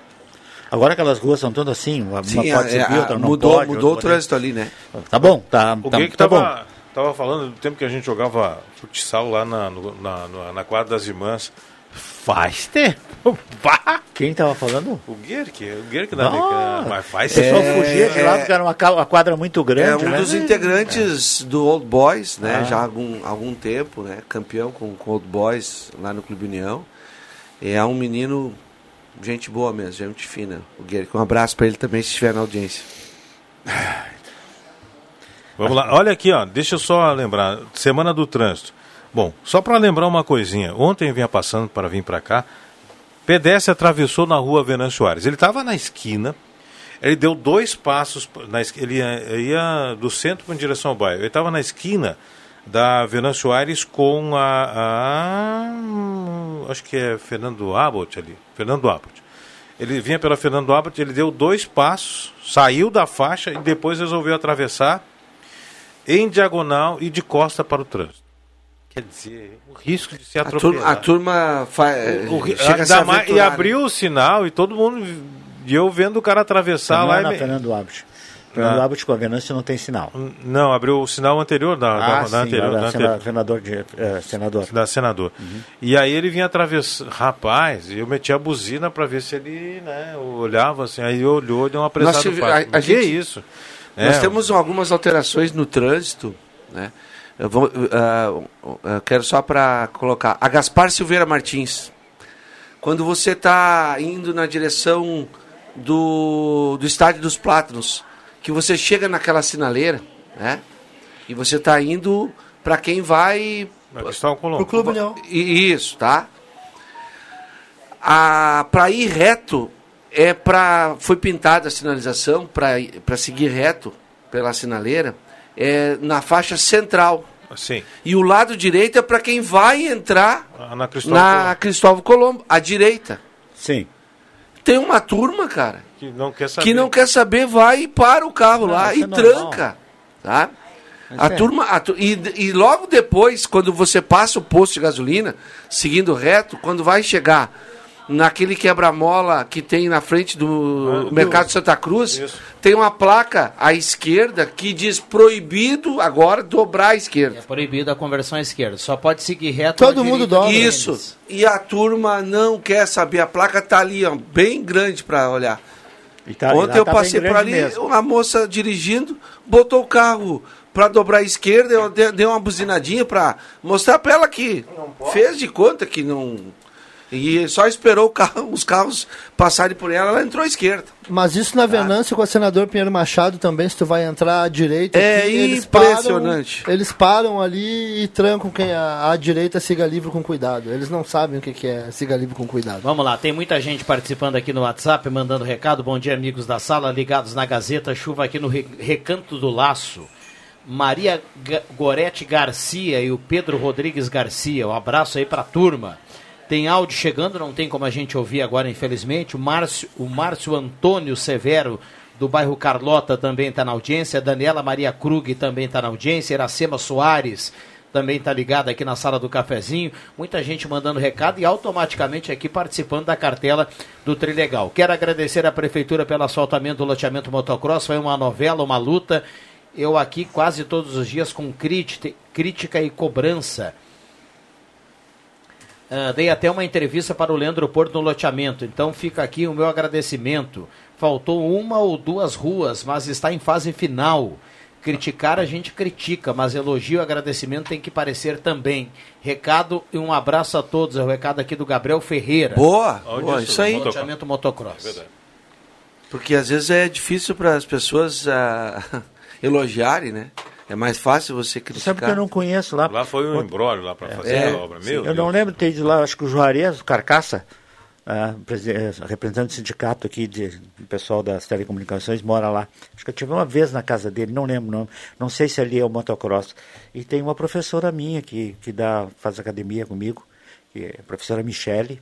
Agora aquelas ruas são todas assim, uma Sim, pode a- subir, a- outra não mudou, pode. mudou o trânsito ali, né? Tá bom, tá, O tá, que tá bom. tava, tava falando do tempo que a gente jogava futsal lá na, no- na, na, na quadra das irmãs. Faz tempo. Quem tava falando? O Guerre que o Guerre que dá Ah, mecânica, mas faz O pessoal tempo. fugia de lá é- porque era uma, quadra muito É grande, um né? dos integrantes do Old Boys, né? Ah. Já há algum, algum tempo, né? Campeão com o Old Boys lá no Clube União. E é um menino, gente boa mesmo, gente fina. O Gerk. Um abraço pra ele também se estiver na audiência. Vamos lá. Olha aqui, ó. Deixa eu só lembrar. Semana do trânsito. Bom, só para lembrar uma coisinha. Ontem eu vinha passando para vir para cá. Pedestre atravessou na rua Venâncio Soares. Ele estava na esquina. Ele deu dois passos. Na, ele ia, ia do centro em direção ao bairro. Ele estava na esquina da Venâncio Soares com a, a- Acho que é Fernando Abbott ali. Fernando Abbott. Ele vinha pela Fernando Abbott, ele deu dois passos, saiu da faixa e depois resolveu atravessar em diagonal e de costa para o trânsito. Quer dizer, o risco de se A atropelar. turma, a turma fa- O ri- chega a se mais- e né? abriu o sinal e todo mundo. E eu vendo o cara atravessar não lá. é e na me- Fernando Abbott. Fernando Ah. Abbott com a Venâncio não tem sinal. Não, abriu o sinal anterior da, da, Ah, da sim, anterior, lá da da anterior. sena- senador, de, eh, senador. da senador. E aí ele vinha atravessar. Rapaz, eu meti a buzina para ver se ele né, olhava assim. Aí olhou, deu uma pressada Nós no tive- a- a gente- isso? Nós É, temos algumas alterações no trânsito, né? Eu, vou, ah, eu quero só para colocar. A Gaspar Silveira Martins. Quando você está indo na direção do, do Estádio dos Plátanos, que você chega naquela sinaleira, né? E você está indo para quem vai Colombo. Pro Clube União. Isso, tá? A para ir reto é para foi pintada a sinalização para para seguir reto pela sinaleira é na faixa central. Sim. E o lado direito é para quem vai entrar Ah, Na Cristóvão na Colombo, Cristóvão Colombo, à direita. Sim. Tem uma turma, cara, Que não quer saber. que não quer saber, vai e para o carro Não, lá e é tranca, tá? A é. turma, a e, e logo depois, quando você passa o posto de gasolina, seguindo reto, quando vai chegar naquele quebra-mola que tem na frente do Ah, do- Mercado Santa Cruz, Isso. tem uma placa à esquerda que diz proibido agora dobrar à esquerda. É proibida a conversão à esquerda. Só pode seguir reto. Todo mundo direita. dobra. Isso. E a turma não quer saber. A placa tá ali, ó, bem grande para olhar. E tá- Ontem eu tá passei por ali, mesmo. uma moça dirigindo, botou o carro para dobrar à esquerda, eu de- dei uma buzinadinha para mostrar para ela que fez de conta que não E só esperou o carro- os carros passarem por ela, ela entrou à esquerda. Mas isso na Venância com o senador Pinheiro Machado também, se tu vai entrar à direita. É aqui, eles impressionante. Param, eles param ali e trancam quem a, a direita siga livre com cuidado. Eles não sabem o que, que é siga livre com cuidado. Vamos lá, tem muita gente participando aqui no WhatsApp, mandando recado. Bom dia, amigos da sala, ligados na Gazeta. Chuva aqui no Re- Recanto do Laço. Maria Ga- Gorete Garcia e o Pedro Rodrigues Garcia. Um abraço aí pra turma. Tem áudio chegando, não tem como a gente ouvir agora, infelizmente. O Márcio, o Márcio Antônio Severo, do bairro Carlota, também está na audiência. Daniela Maria Krug também está na audiência. Iracema Soares também está ligada aqui na sala do cafezinho. Muita gente mandando recado e automaticamente aqui participando da cartela do Trilegal. Quero agradecer à Prefeitura pelo asfaltamento do loteamento motocross. Foi uma novela, uma luta. Eu aqui quase todos os dias com crítica, crítica e cobrança. Ah, dei até uma entrevista para o Leandro Porto no loteamento, então fica aqui o meu agradecimento. Faltou uma ou duas ruas, mas está em fase final. Criticar a gente critica, mas elogio e agradecimento tem que parecer também. Recado e um abraço a todos. É o recado aqui do Gabriel Ferreira. Boa, boa isso? isso aí. Loteamento motocross. Porque às vezes é difícil para as pessoas ah, elogiarem, né? É mais fácil você criticar. Sabe que eu não conheço lá? Lá foi um embrólio lá para fazer É, a obra. Meu eu não lembro de ter ido lá, acho que o Juarez, o Carcaça, ah, eh, representante do sindicato aqui, de, do pessoal das telecomunicações, mora lá. Acho que eu tive uma vez na casa dele, não lembro, não, não sei se ali é o motocross. E tem uma professora minha que, que dá, faz academia comigo, que é a professora Michele,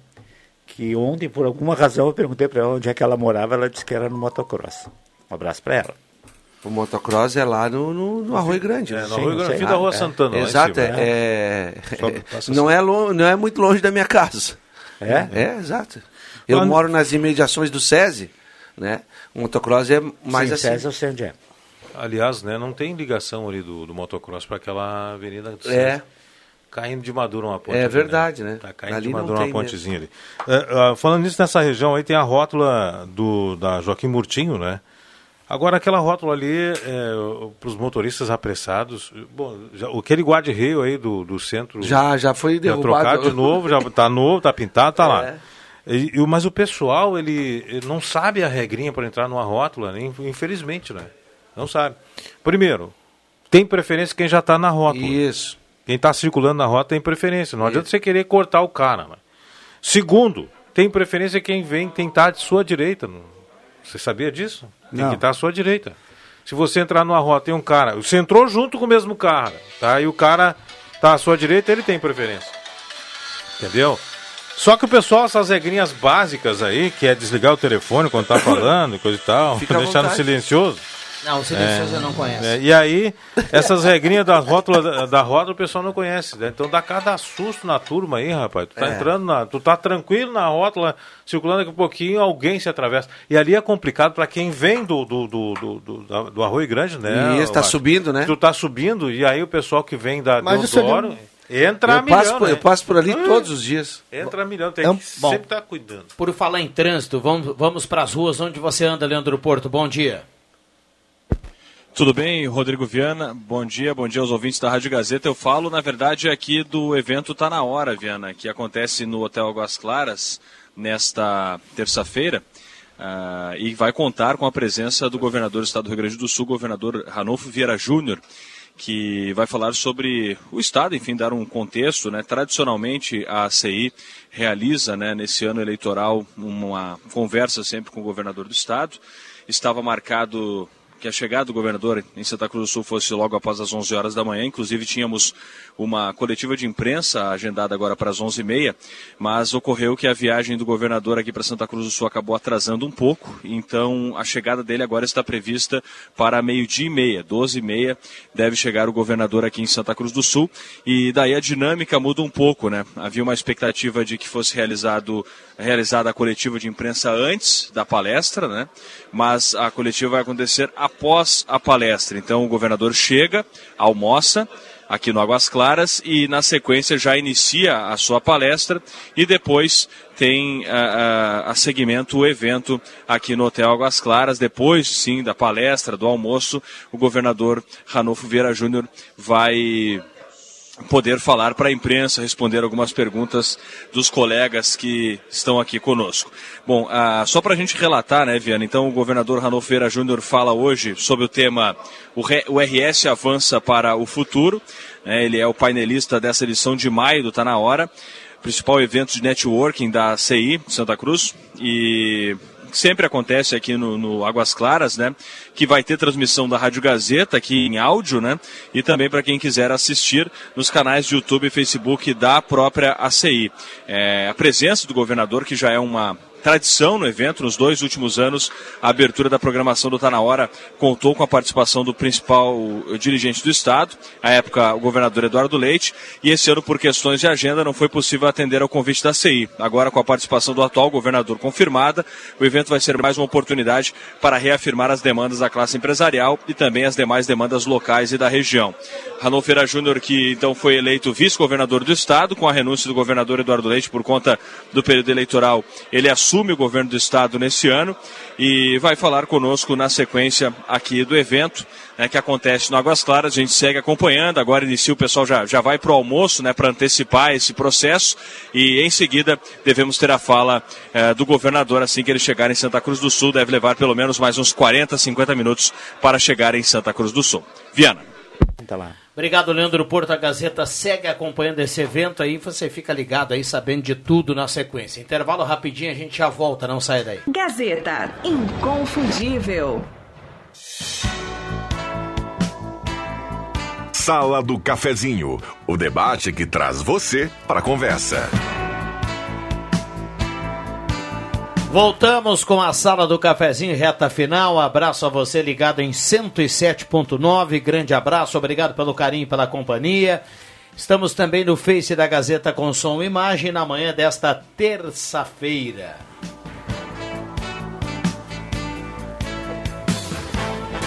que ontem, por alguma razão, eu perguntei para ela onde é que ela morava, ela disse que era no motocross. Um abraço para ela. O motocross é lá no, no, no Arroio Grande. É, né? no não Grande, sei. fim da Rua Ah, é. Santana. Exato, cima. é, é- não, é lo- não é muito longe da minha casa. É? É, exato. Eu no- moro nas imediações do SESI, né? O motocross é mais Sim, assim. César, eu sei onde é. Aliás, né, não tem ligação ali do, do motocross para aquela avenida do É. Centro. Caindo de Maduro uma ponte. É ali, verdade, né? Tá caindo Ali de Maduro uma pontezinha ali. É, ah, falando nisso, nessa região aí tem a rótula do, da Joaquim Murtinho, né? Agora, aquela rótula ali, para os motoristas apressados, bom, já, aquele guarda-reio aí do, do centro Já, já foi já derrubado. trocado de novo, já tá novo, tá pintado, tá lá. É. E- e mas o pessoal, ele, ele não sabe a regrinha para entrar numa rótula, né? infelizmente, né? Não sabe. Primeiro, tem preferência quem já está na rótula. Isso. Quem está circulando na rota tem preferência. Não adianta você querer cortar o cara. Né? Segundo, tem preferência quem vem, quem está de sua direita. Não- Você sabia disso? Tem Não. que estar à sua direita. Se você entrar numa rota tem um cara, você entrou junto com o mesmo cara, tá? E o cara tá à sua direita, ele tem preferência. Entendeu? Só que o pessoal, essas regrinhas básicas aí, que é desligar o telefone quando tá falando e coisa e tal, deixar no silencioso. Não, o silencioso eu não conheço. É, e aí, essas regrinhas da rótula, da, da rótula o pessoal não conhece. né? Então dá cada susto na turma aí, rapaz. Tu tá É. entrando na. Tu tá tranquilo na rótula, circulando daqui a pouquinho, alguém se atravessa. E ali é complicado para quem vem do, do, do, do, do, do Arroio Grande, né? E está subindo, né? Tu tá subindo, e aí o pessoal que vem da Mas isso Deodoro, entra a Eu passo, milhão, por, né? eu passo por ali Hum. todos os dias. Entra a milhão, tem É um- que Bom. sempre estar cuidando. Por falar em trânsito, vamos, vamos para as ruas onde você anda, Leandro Porto. Bom dia. Tudo bem, Rodrigo Viana? Bom dia, bom dia aos ouvintes da Rádio Gazeta. Eu falo, na verdade, aqui do evento Tá Na Hora, Viana, que acontece no Hotel Águas Claras nesta terça-feira. ah, e vai contar com a presença do governador do estado do Rio Grande do Sul, governador Ranolfo Vieira Júnior, que vai falar sobre o estado, enfim, dar um contexto, né? Tradicionalmente a ACI realiza, né, nesse ano eleitoral uma conversa sempre com o governador do estado. Estava marcado que a chegada do governador em Santa Cruz do Sul fosse logo após as 11 horas da manhã. Inclusive, tínhamos uma coletiva de imprensa agendada agora para as 11h30, mas ocorreu que a viagem do governador aqui para Santa Cruz do Sul acabou atrasando um pouco. Então, a chegada dele agora está prevista para meio-dia e meia, 12 e meia, deve chegar o governador aqui em Santa Cruz do Sul. E daí a dinâmica muda um pouco, né? Havia uma expectativa de que fosse realizado realizada a coletiva de imprensa antes da palestra, né? Mas a coletiva vai acontecer após a palestra. Então o governador chega, almoça aqui no Águas Claras e na sequência já inicia a sua palestra e depois tem a, a, a seguimento o evento aqui no Hotel Águas Claras. Depois, sim, da palestra, do almoço, o governador Ranolfo Vieira Júnior vai poder falar para a imprensa, responder algumas perguntas dos colegas que estão aqui conosco. Bom, ah, só para a gente relatar, né, Viana? Então, o governador Ranolfeira Júnior fala hoje sobre o tema o, o RS avança para o futuro. Né, ele é o painelista dessa edição de maio do Tá Na Hora, principal evento de networking da CI Santa Cruz. E sempre acontece aqui no, no, Águas Claras, né? Que vai ter transmissão da Rádio Gazeta aqui em áudio, né? E também para quem quiser assistir nos canais de YouTube e Facebook da própria ACI. É, a presença do governador, que já é uma tradição no evento. Nos dois últimos anos, a abertura da programação do Tá Na Hora contou com a participação do principal dirigente do Estado, à época o governador Eduardo Leite, e esse ano, por questões de agenda, não foi possível atender ao convite da CI. Agora, com a participação do atual governador confirmada, o evento vai ser mais uma oportunidade para reafirmar as demandas da classe empresarial e também as demais demandas locais e da região. Ranolfeira Júnior, que então foi eleito vice-governador do Estado, com a renúncia do governador Eduardo Leite por conta do período eleitoral, ele assume assume o governo do estado nesse ano e vai falar conosco na sequência aqui do evento né, que acontece no Águas Claras. A gente segue acompanhando, agora inicia o pessoal já, já vai para o almoço né, para antecipar esse processo e em seguida devemos ter a fala eh, do governador assim que ele chegar em Santa Cruz do Sul. Deve levar pelo menos mais uns 40, 50 minutos para chegar em Santa Cruz do Sul. Viana. Tá lá. Obrigado, Leandro Porto. A Gazeta segue acompanhando esse evento aí. Você fica ligado aí, sabendo de tudo na sequência. Intervalo rapidinho, a gente já volta, não sai daí. Gazeta, inconfundível. Sala do Cafezinho, o debate que traz você para a conversa. Voltamos com a sala do cafezinho reta final. Abraço a você ligado em 107.9. Grande abraço, obrigado pelo carinho pela companhia. Estamos também no Face da Gazeta com som e imagem na manhã desta terça-feira.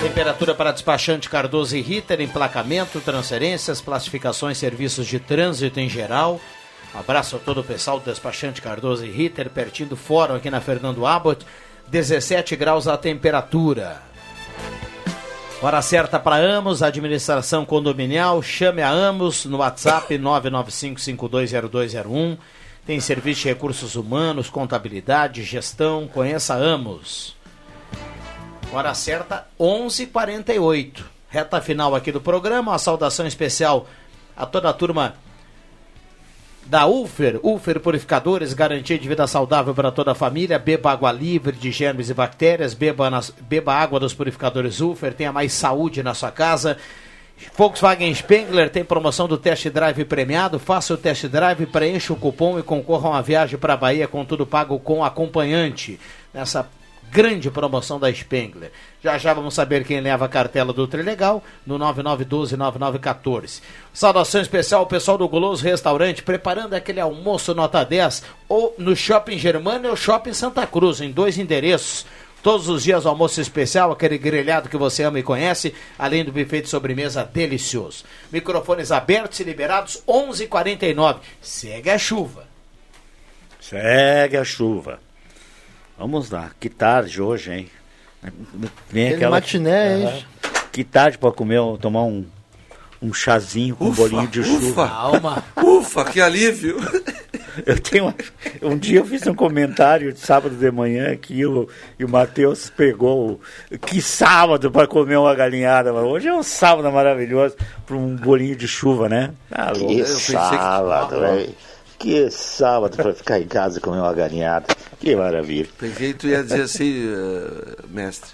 Temperatura para despachante Cardoso e Ritter, emplacamento, transferências, classificações, serviços de trânsito em geral. Abraço a todo o pessoal do despachante Cardoso e Ritter, pertinho do fórum aqui na Fernando Abbott. 17 graus a temperatura. Hora certa para Amos, administração condominial. Chame a Amos no WhatsApp 995520201. Tem serviço de recursos humanos, contabilidade, gestão. Conheça Amos. Hora certa 11:48. Reta final aqui do programa. Uma saudação especial a toda a turma da Ulfer, Ulfer Purificadores, garantia de vida saudável para toda a família. Beba água livre de germes e bactérias, beba, nas, beba água dos purificadores Ulfer, tenha mais saúde na sua casa. Volkswagen Spengler tem promoção do test drive premiado. Faça o test drive, preencha o cupom e concorra a uma viagem para a Bahia com tudo pago com acompanhante. Nessa grande promoção da Spengler. Já já vamos saber quem leva a cartela do Trilegal no 99129914. Saudação especial ao pessoal do Goloso Restaurante preparando aquele almoço nota 10 ou no Shopping Germânia ou Shopping Santa Cruz, em dois endereços. Todos os dias almoço especial, aquele grelhado que você ama e conhece, além do buffet de sobremesa delicioso. Microfones abertos e liberados 11:49. Segue a chuva. Segue a chuva. Vamos lá, que tarde hoje, hein? Vem Aquele aquela. Matiné, hein? Que tarde para comer, tomar um, um chazinho com ufa, um bolinho de chuva. Ufa, Calma. ufa, que alívio. Eu tenho um dia eu fiz um comentário de sábado de manhã que o, e o Matheus pegou que sábado para comer uma galinhada, mas hoje é um sábado maravilhoso para um bolinho de chuva, né? Ah, que sábado, que... Que sábado para ficar em casa e comer uma galinhada. Que maravilha. Pensei que tu ia dizer assim, uh, mestre,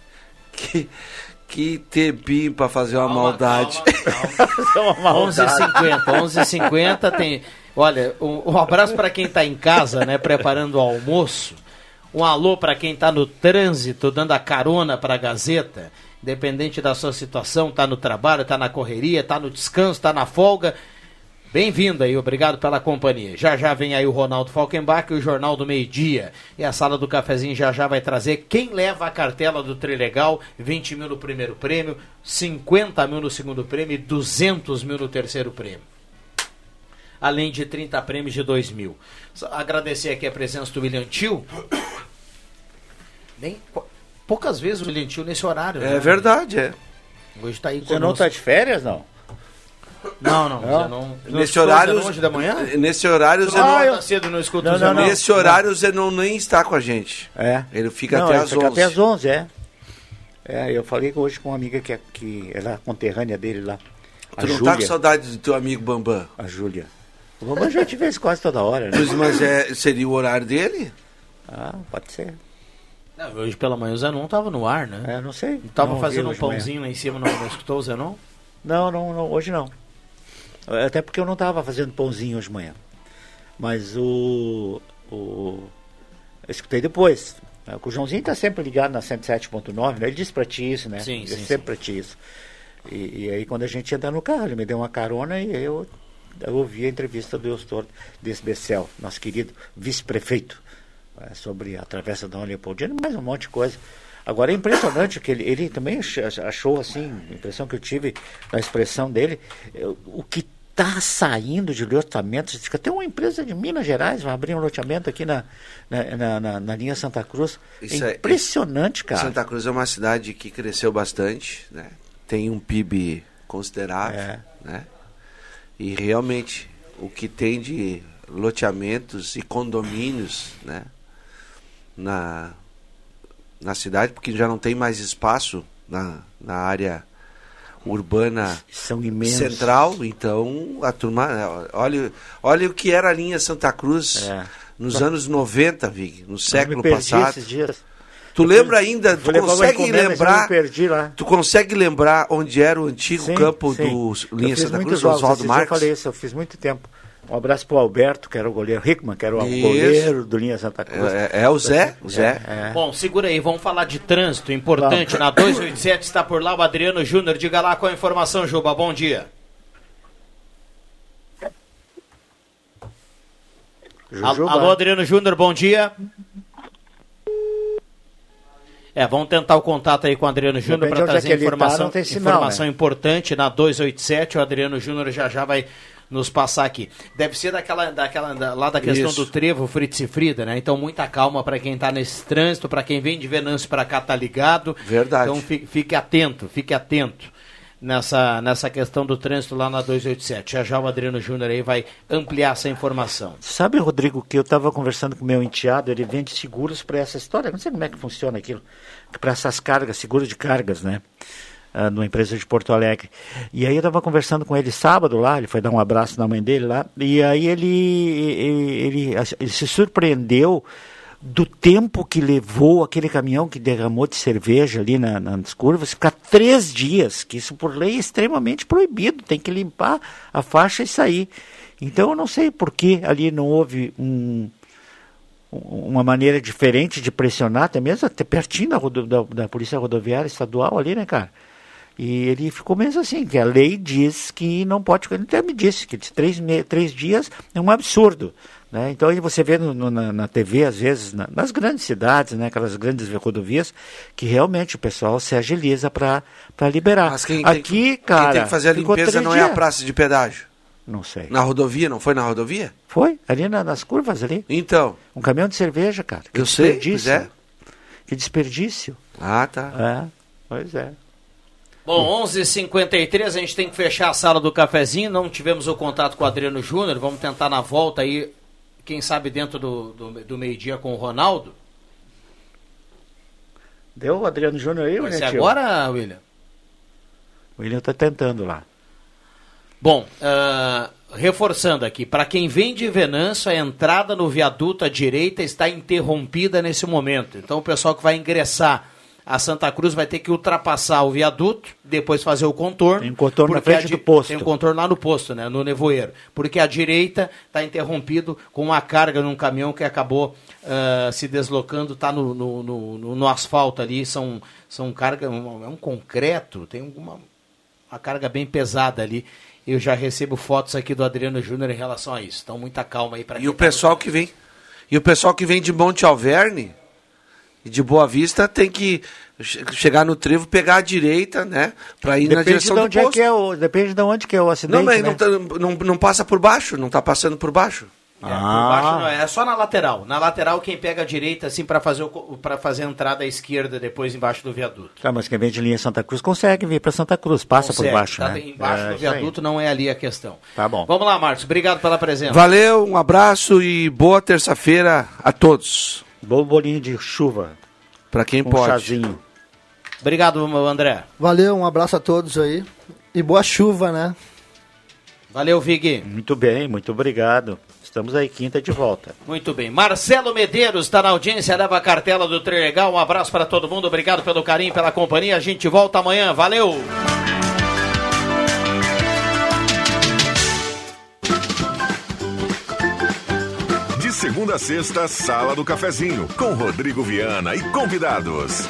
que, que tempinho para fazer uma calma, maldade. Calma, calma. 11h50, 11h50 tem... Olha, um, um abraço para quem está em casa, né, preparando o almoço. Um alô para quem está no trânsito, dando a carona para a Gazeta. Independente da sua situação, está no trabalho, está na correria, está no descanso, está na folga Bem-vindo aí, obrigado pela companhia. Já já vem aí o Ronaldo Falkenbach, o Jornal do Meio Dia. E a sala do cafezinho já já vai trazer quem leva a cartela do Trilegal, 20 mil no primeiro prêmio, 50 mil no segundo prêmio e 200 mil no terceiro prêmio. Além de 30 prêmios de 2 mil. Agradecer aqui a presença do William Tio. Nem, poucas vezes o William Tio nesse horário. É né? verdade, é. Hoje está aí Você não está de férias, não? Não, não, Não? Não. Nesse horário, Zenon hoje da manhã? nesse horário, Zenon Zenon, tá cedo, não escuta Não, não, não. nesse horário o Zenon nem está com a gente. É. Ele fica Não, até ele às fica 11. até às 11, é. É, eu falei hoje com uma amiga que é, que é lá, conterrânea dele lá. A Tu não Júlia. tá com saudade do teu amigo Bambam? A Júlia. O Bambam já te vê quase toda hora, né? Mas, é, seria o horário dele? Ah, pode ser. Não, hoje pela manhã o Zenon tava no ar, né? É, não sei. Tava Não fazendo um pãozinho lá em cima, não, não escutou o Zenon? Não, não, não, hoje não. Até porque eu não estava fazendo pãozinho hoje de manhã. Mas o. o eu escutei depois. né? O Joãozinho está sempre ligado na 107.9, né? Ele disse para ti isso, né? Sim, Ele sim, sempre para ti isso. E, e aí quando a gente entra no carro, ele me deu uma carona e eu, eu ouvi a entrevista do Eustor Desbecel, nosso querido vice-prefeito, né, sobre a travessa da Leopoldina, mais um monte de coisa. Agora é impressionante que ele, ele também ach- achou assim, a impressão que eu tive na expressão dele, o que está saindo de loteamentos, até uma empresa de Minas Gerais vai abrir um loteamento aqui na, na, na, na- linha Santa Cruz. Isso é é- impressionante, cara. Santa Cruz é uma cidade que cresceu bastante, né? Tem um PIB considerável, É. né? E realmente o que tem de loteamentos e condomínios, né? Na na cidade, porque já não tem mais espaço na, na área urbana São imensos. central, então a turma, olha, olha o que era a linha Santa Cruz É. nos anos 90, Vig, no Eu século passado. Tu lembra ainda, tu consegue encomenda, eu lembrar, tu consegue lembrar onde era o antigo Sim, campo sim. do Eu Linha Santa Cruz, Oswaldo dias Eu Marques? falei isso, eu fiz muito tempo. Um abraço pro Alberto, que era o goleiro, Hickman, que era o Isso. goleiro do Linha Santa Cruz. É, é o Zé, o Zé. É. Bom, segura aí, vamos falar de trânsito importante. Na 287 está por lá o Adriano Júnior. Diga lá qual a informação, Juba. Bom dia. Jujuba. Alô, Adriano Júnior, bom dia. É, vamos tentar o contato aí com o Adriano Júnior para é trazer tá, informação, tem sinal, informação né? importante na 287. O Adriano Júnior já já vai nos passar aqui. Deve ser daquela, daquela da- lá da questão Isso. do trevo Fritz e Frida, né? Então muita calma para quem está nesse trânsito, para quem vem de Venâncio para cá tá ligado. Verdade. Então fique, fique atento, fique atento nessa, nessa questão do trânsito lá na 287. Já já o Adriano Júnior aí vai ampliar essa informação. Sabe, Rodrigo, que eu estava conversando com o meu enteado, ele vende seguros para essa história, não sei como é que funciona aquilo, para essas cargas, seguros de cargas, né? Ah, numa empresa de Porto Alegre. E aí eu estava conversando com ele sábado lá, ele foi dar um abraço na mãe dele lá, e aí ele, ele, ele, ele se surpreendeu do tempo que levou aquele caminhão que derramou de cerveja ali na- nas curvas, ficar três dias, que isso por lei é extremamente proibido, tem que limpar a faixa e sair. Então eu não sei por que ali não houve um, uma maneira diferente de pressionar, até mesmo até pertinho da, da, da Polícia Rodoviária Estadual ali, né, cara? E ele ficou mesmo assim, que a lei diz que não pode, ele até me disse que três, três dias é um absurdo. Né? Então aí você vê no- no- na, na TV, às vezes, na- nas grandes cidades, né, aquelas grandes rodovias, que realmente o pessoal se agiliza para liberar. Mas quem Aqui, tem, que- cara. quem tem que fazer a limpeza não é a dias. praça de pedágio. Não sei. Na rodovia, não foi na rodovia? Foi, ali na- nas curvas ali. Então, Um caminhão de cerveja, cara. Que Eu sei, desperdício. pois é. Que desperdício. ah, tá. É, pois é. Bom, 11h53, a gente tem que fechar a sala do cafezinho. Não tivemos o contato com o Adriano Júnior. Vamos tentar na volta aí, quem sabe dentro do, do, do meio-dia com o Ronaldo. Deu o Adriano Júnior aí, Vai ser agora, William? O William tá tentando lá. Bom, ah, reforçando aqui, para quem vem de Venâncio, a entrada no viaduto à direita está interrompida nesse momento. Então o pessoal que vai ingressar a Santa Cruz vai ter que ultrapassar o viaduto, depois fazer o contorno. Tem um contorno na frente do posto. Tem um contorno lá no posto, né, no nevoeiro. Porque a direita está interrompido com uma carga num caminhão que acabou ah, se deslocando, está no, no, no, no- no asfalto ali, são, são carga, um- é um concreto, tem uma, uma carga bem pesada ali. Eu já recebo fotos aqui do Adriano Júnior em relação a isso. Então, muita calma aí para E o pessoal que vem, e o pessoal que vem de Monte Alverne e de Boa Vista tem que che- chegar no trevo, pegar a direita, né, para ir na Depende de direção do onde é posto. que é o, depende de onde que é o acidente, não, mas né? não, tá- não, não passa por baixo, não tá passando por baixo. É, por baixo não, é só na lateral. Na lateral quem pega a direita assim para fazer para fazer a entrada à esquerda depois embaixo do viaduto. Tá, mas quem vem de linha Santa Cruz consegue vir para Santa Cruz, passa Consegue, por baixo, tá né? Embaixo É, do viaduto não é ali a questão. Tá bom. Vamos lá, Marcos. Obrigado pela presença. Valeu, um abraço e boa terça-feira a todos. Bom bolinho de chuva. Para quem com pode. chazinho. Obrigado, André. Valeu, um abraço a todos aí. E boa chuva, né? Valeu, Vig. Muito bem, muito obrigado. Estamos aí quinta de volta. Muito bem. Marcelo Medeiros está na audiência, leva a cartela do Trilegal. Um abraço para todo mundo. Obrigado pelo carinho, pela companhia. A gente volta amanhã. Valeu! Segunda a sexta, Sala do Cafezinho, com Rodrigo Viana e convidados.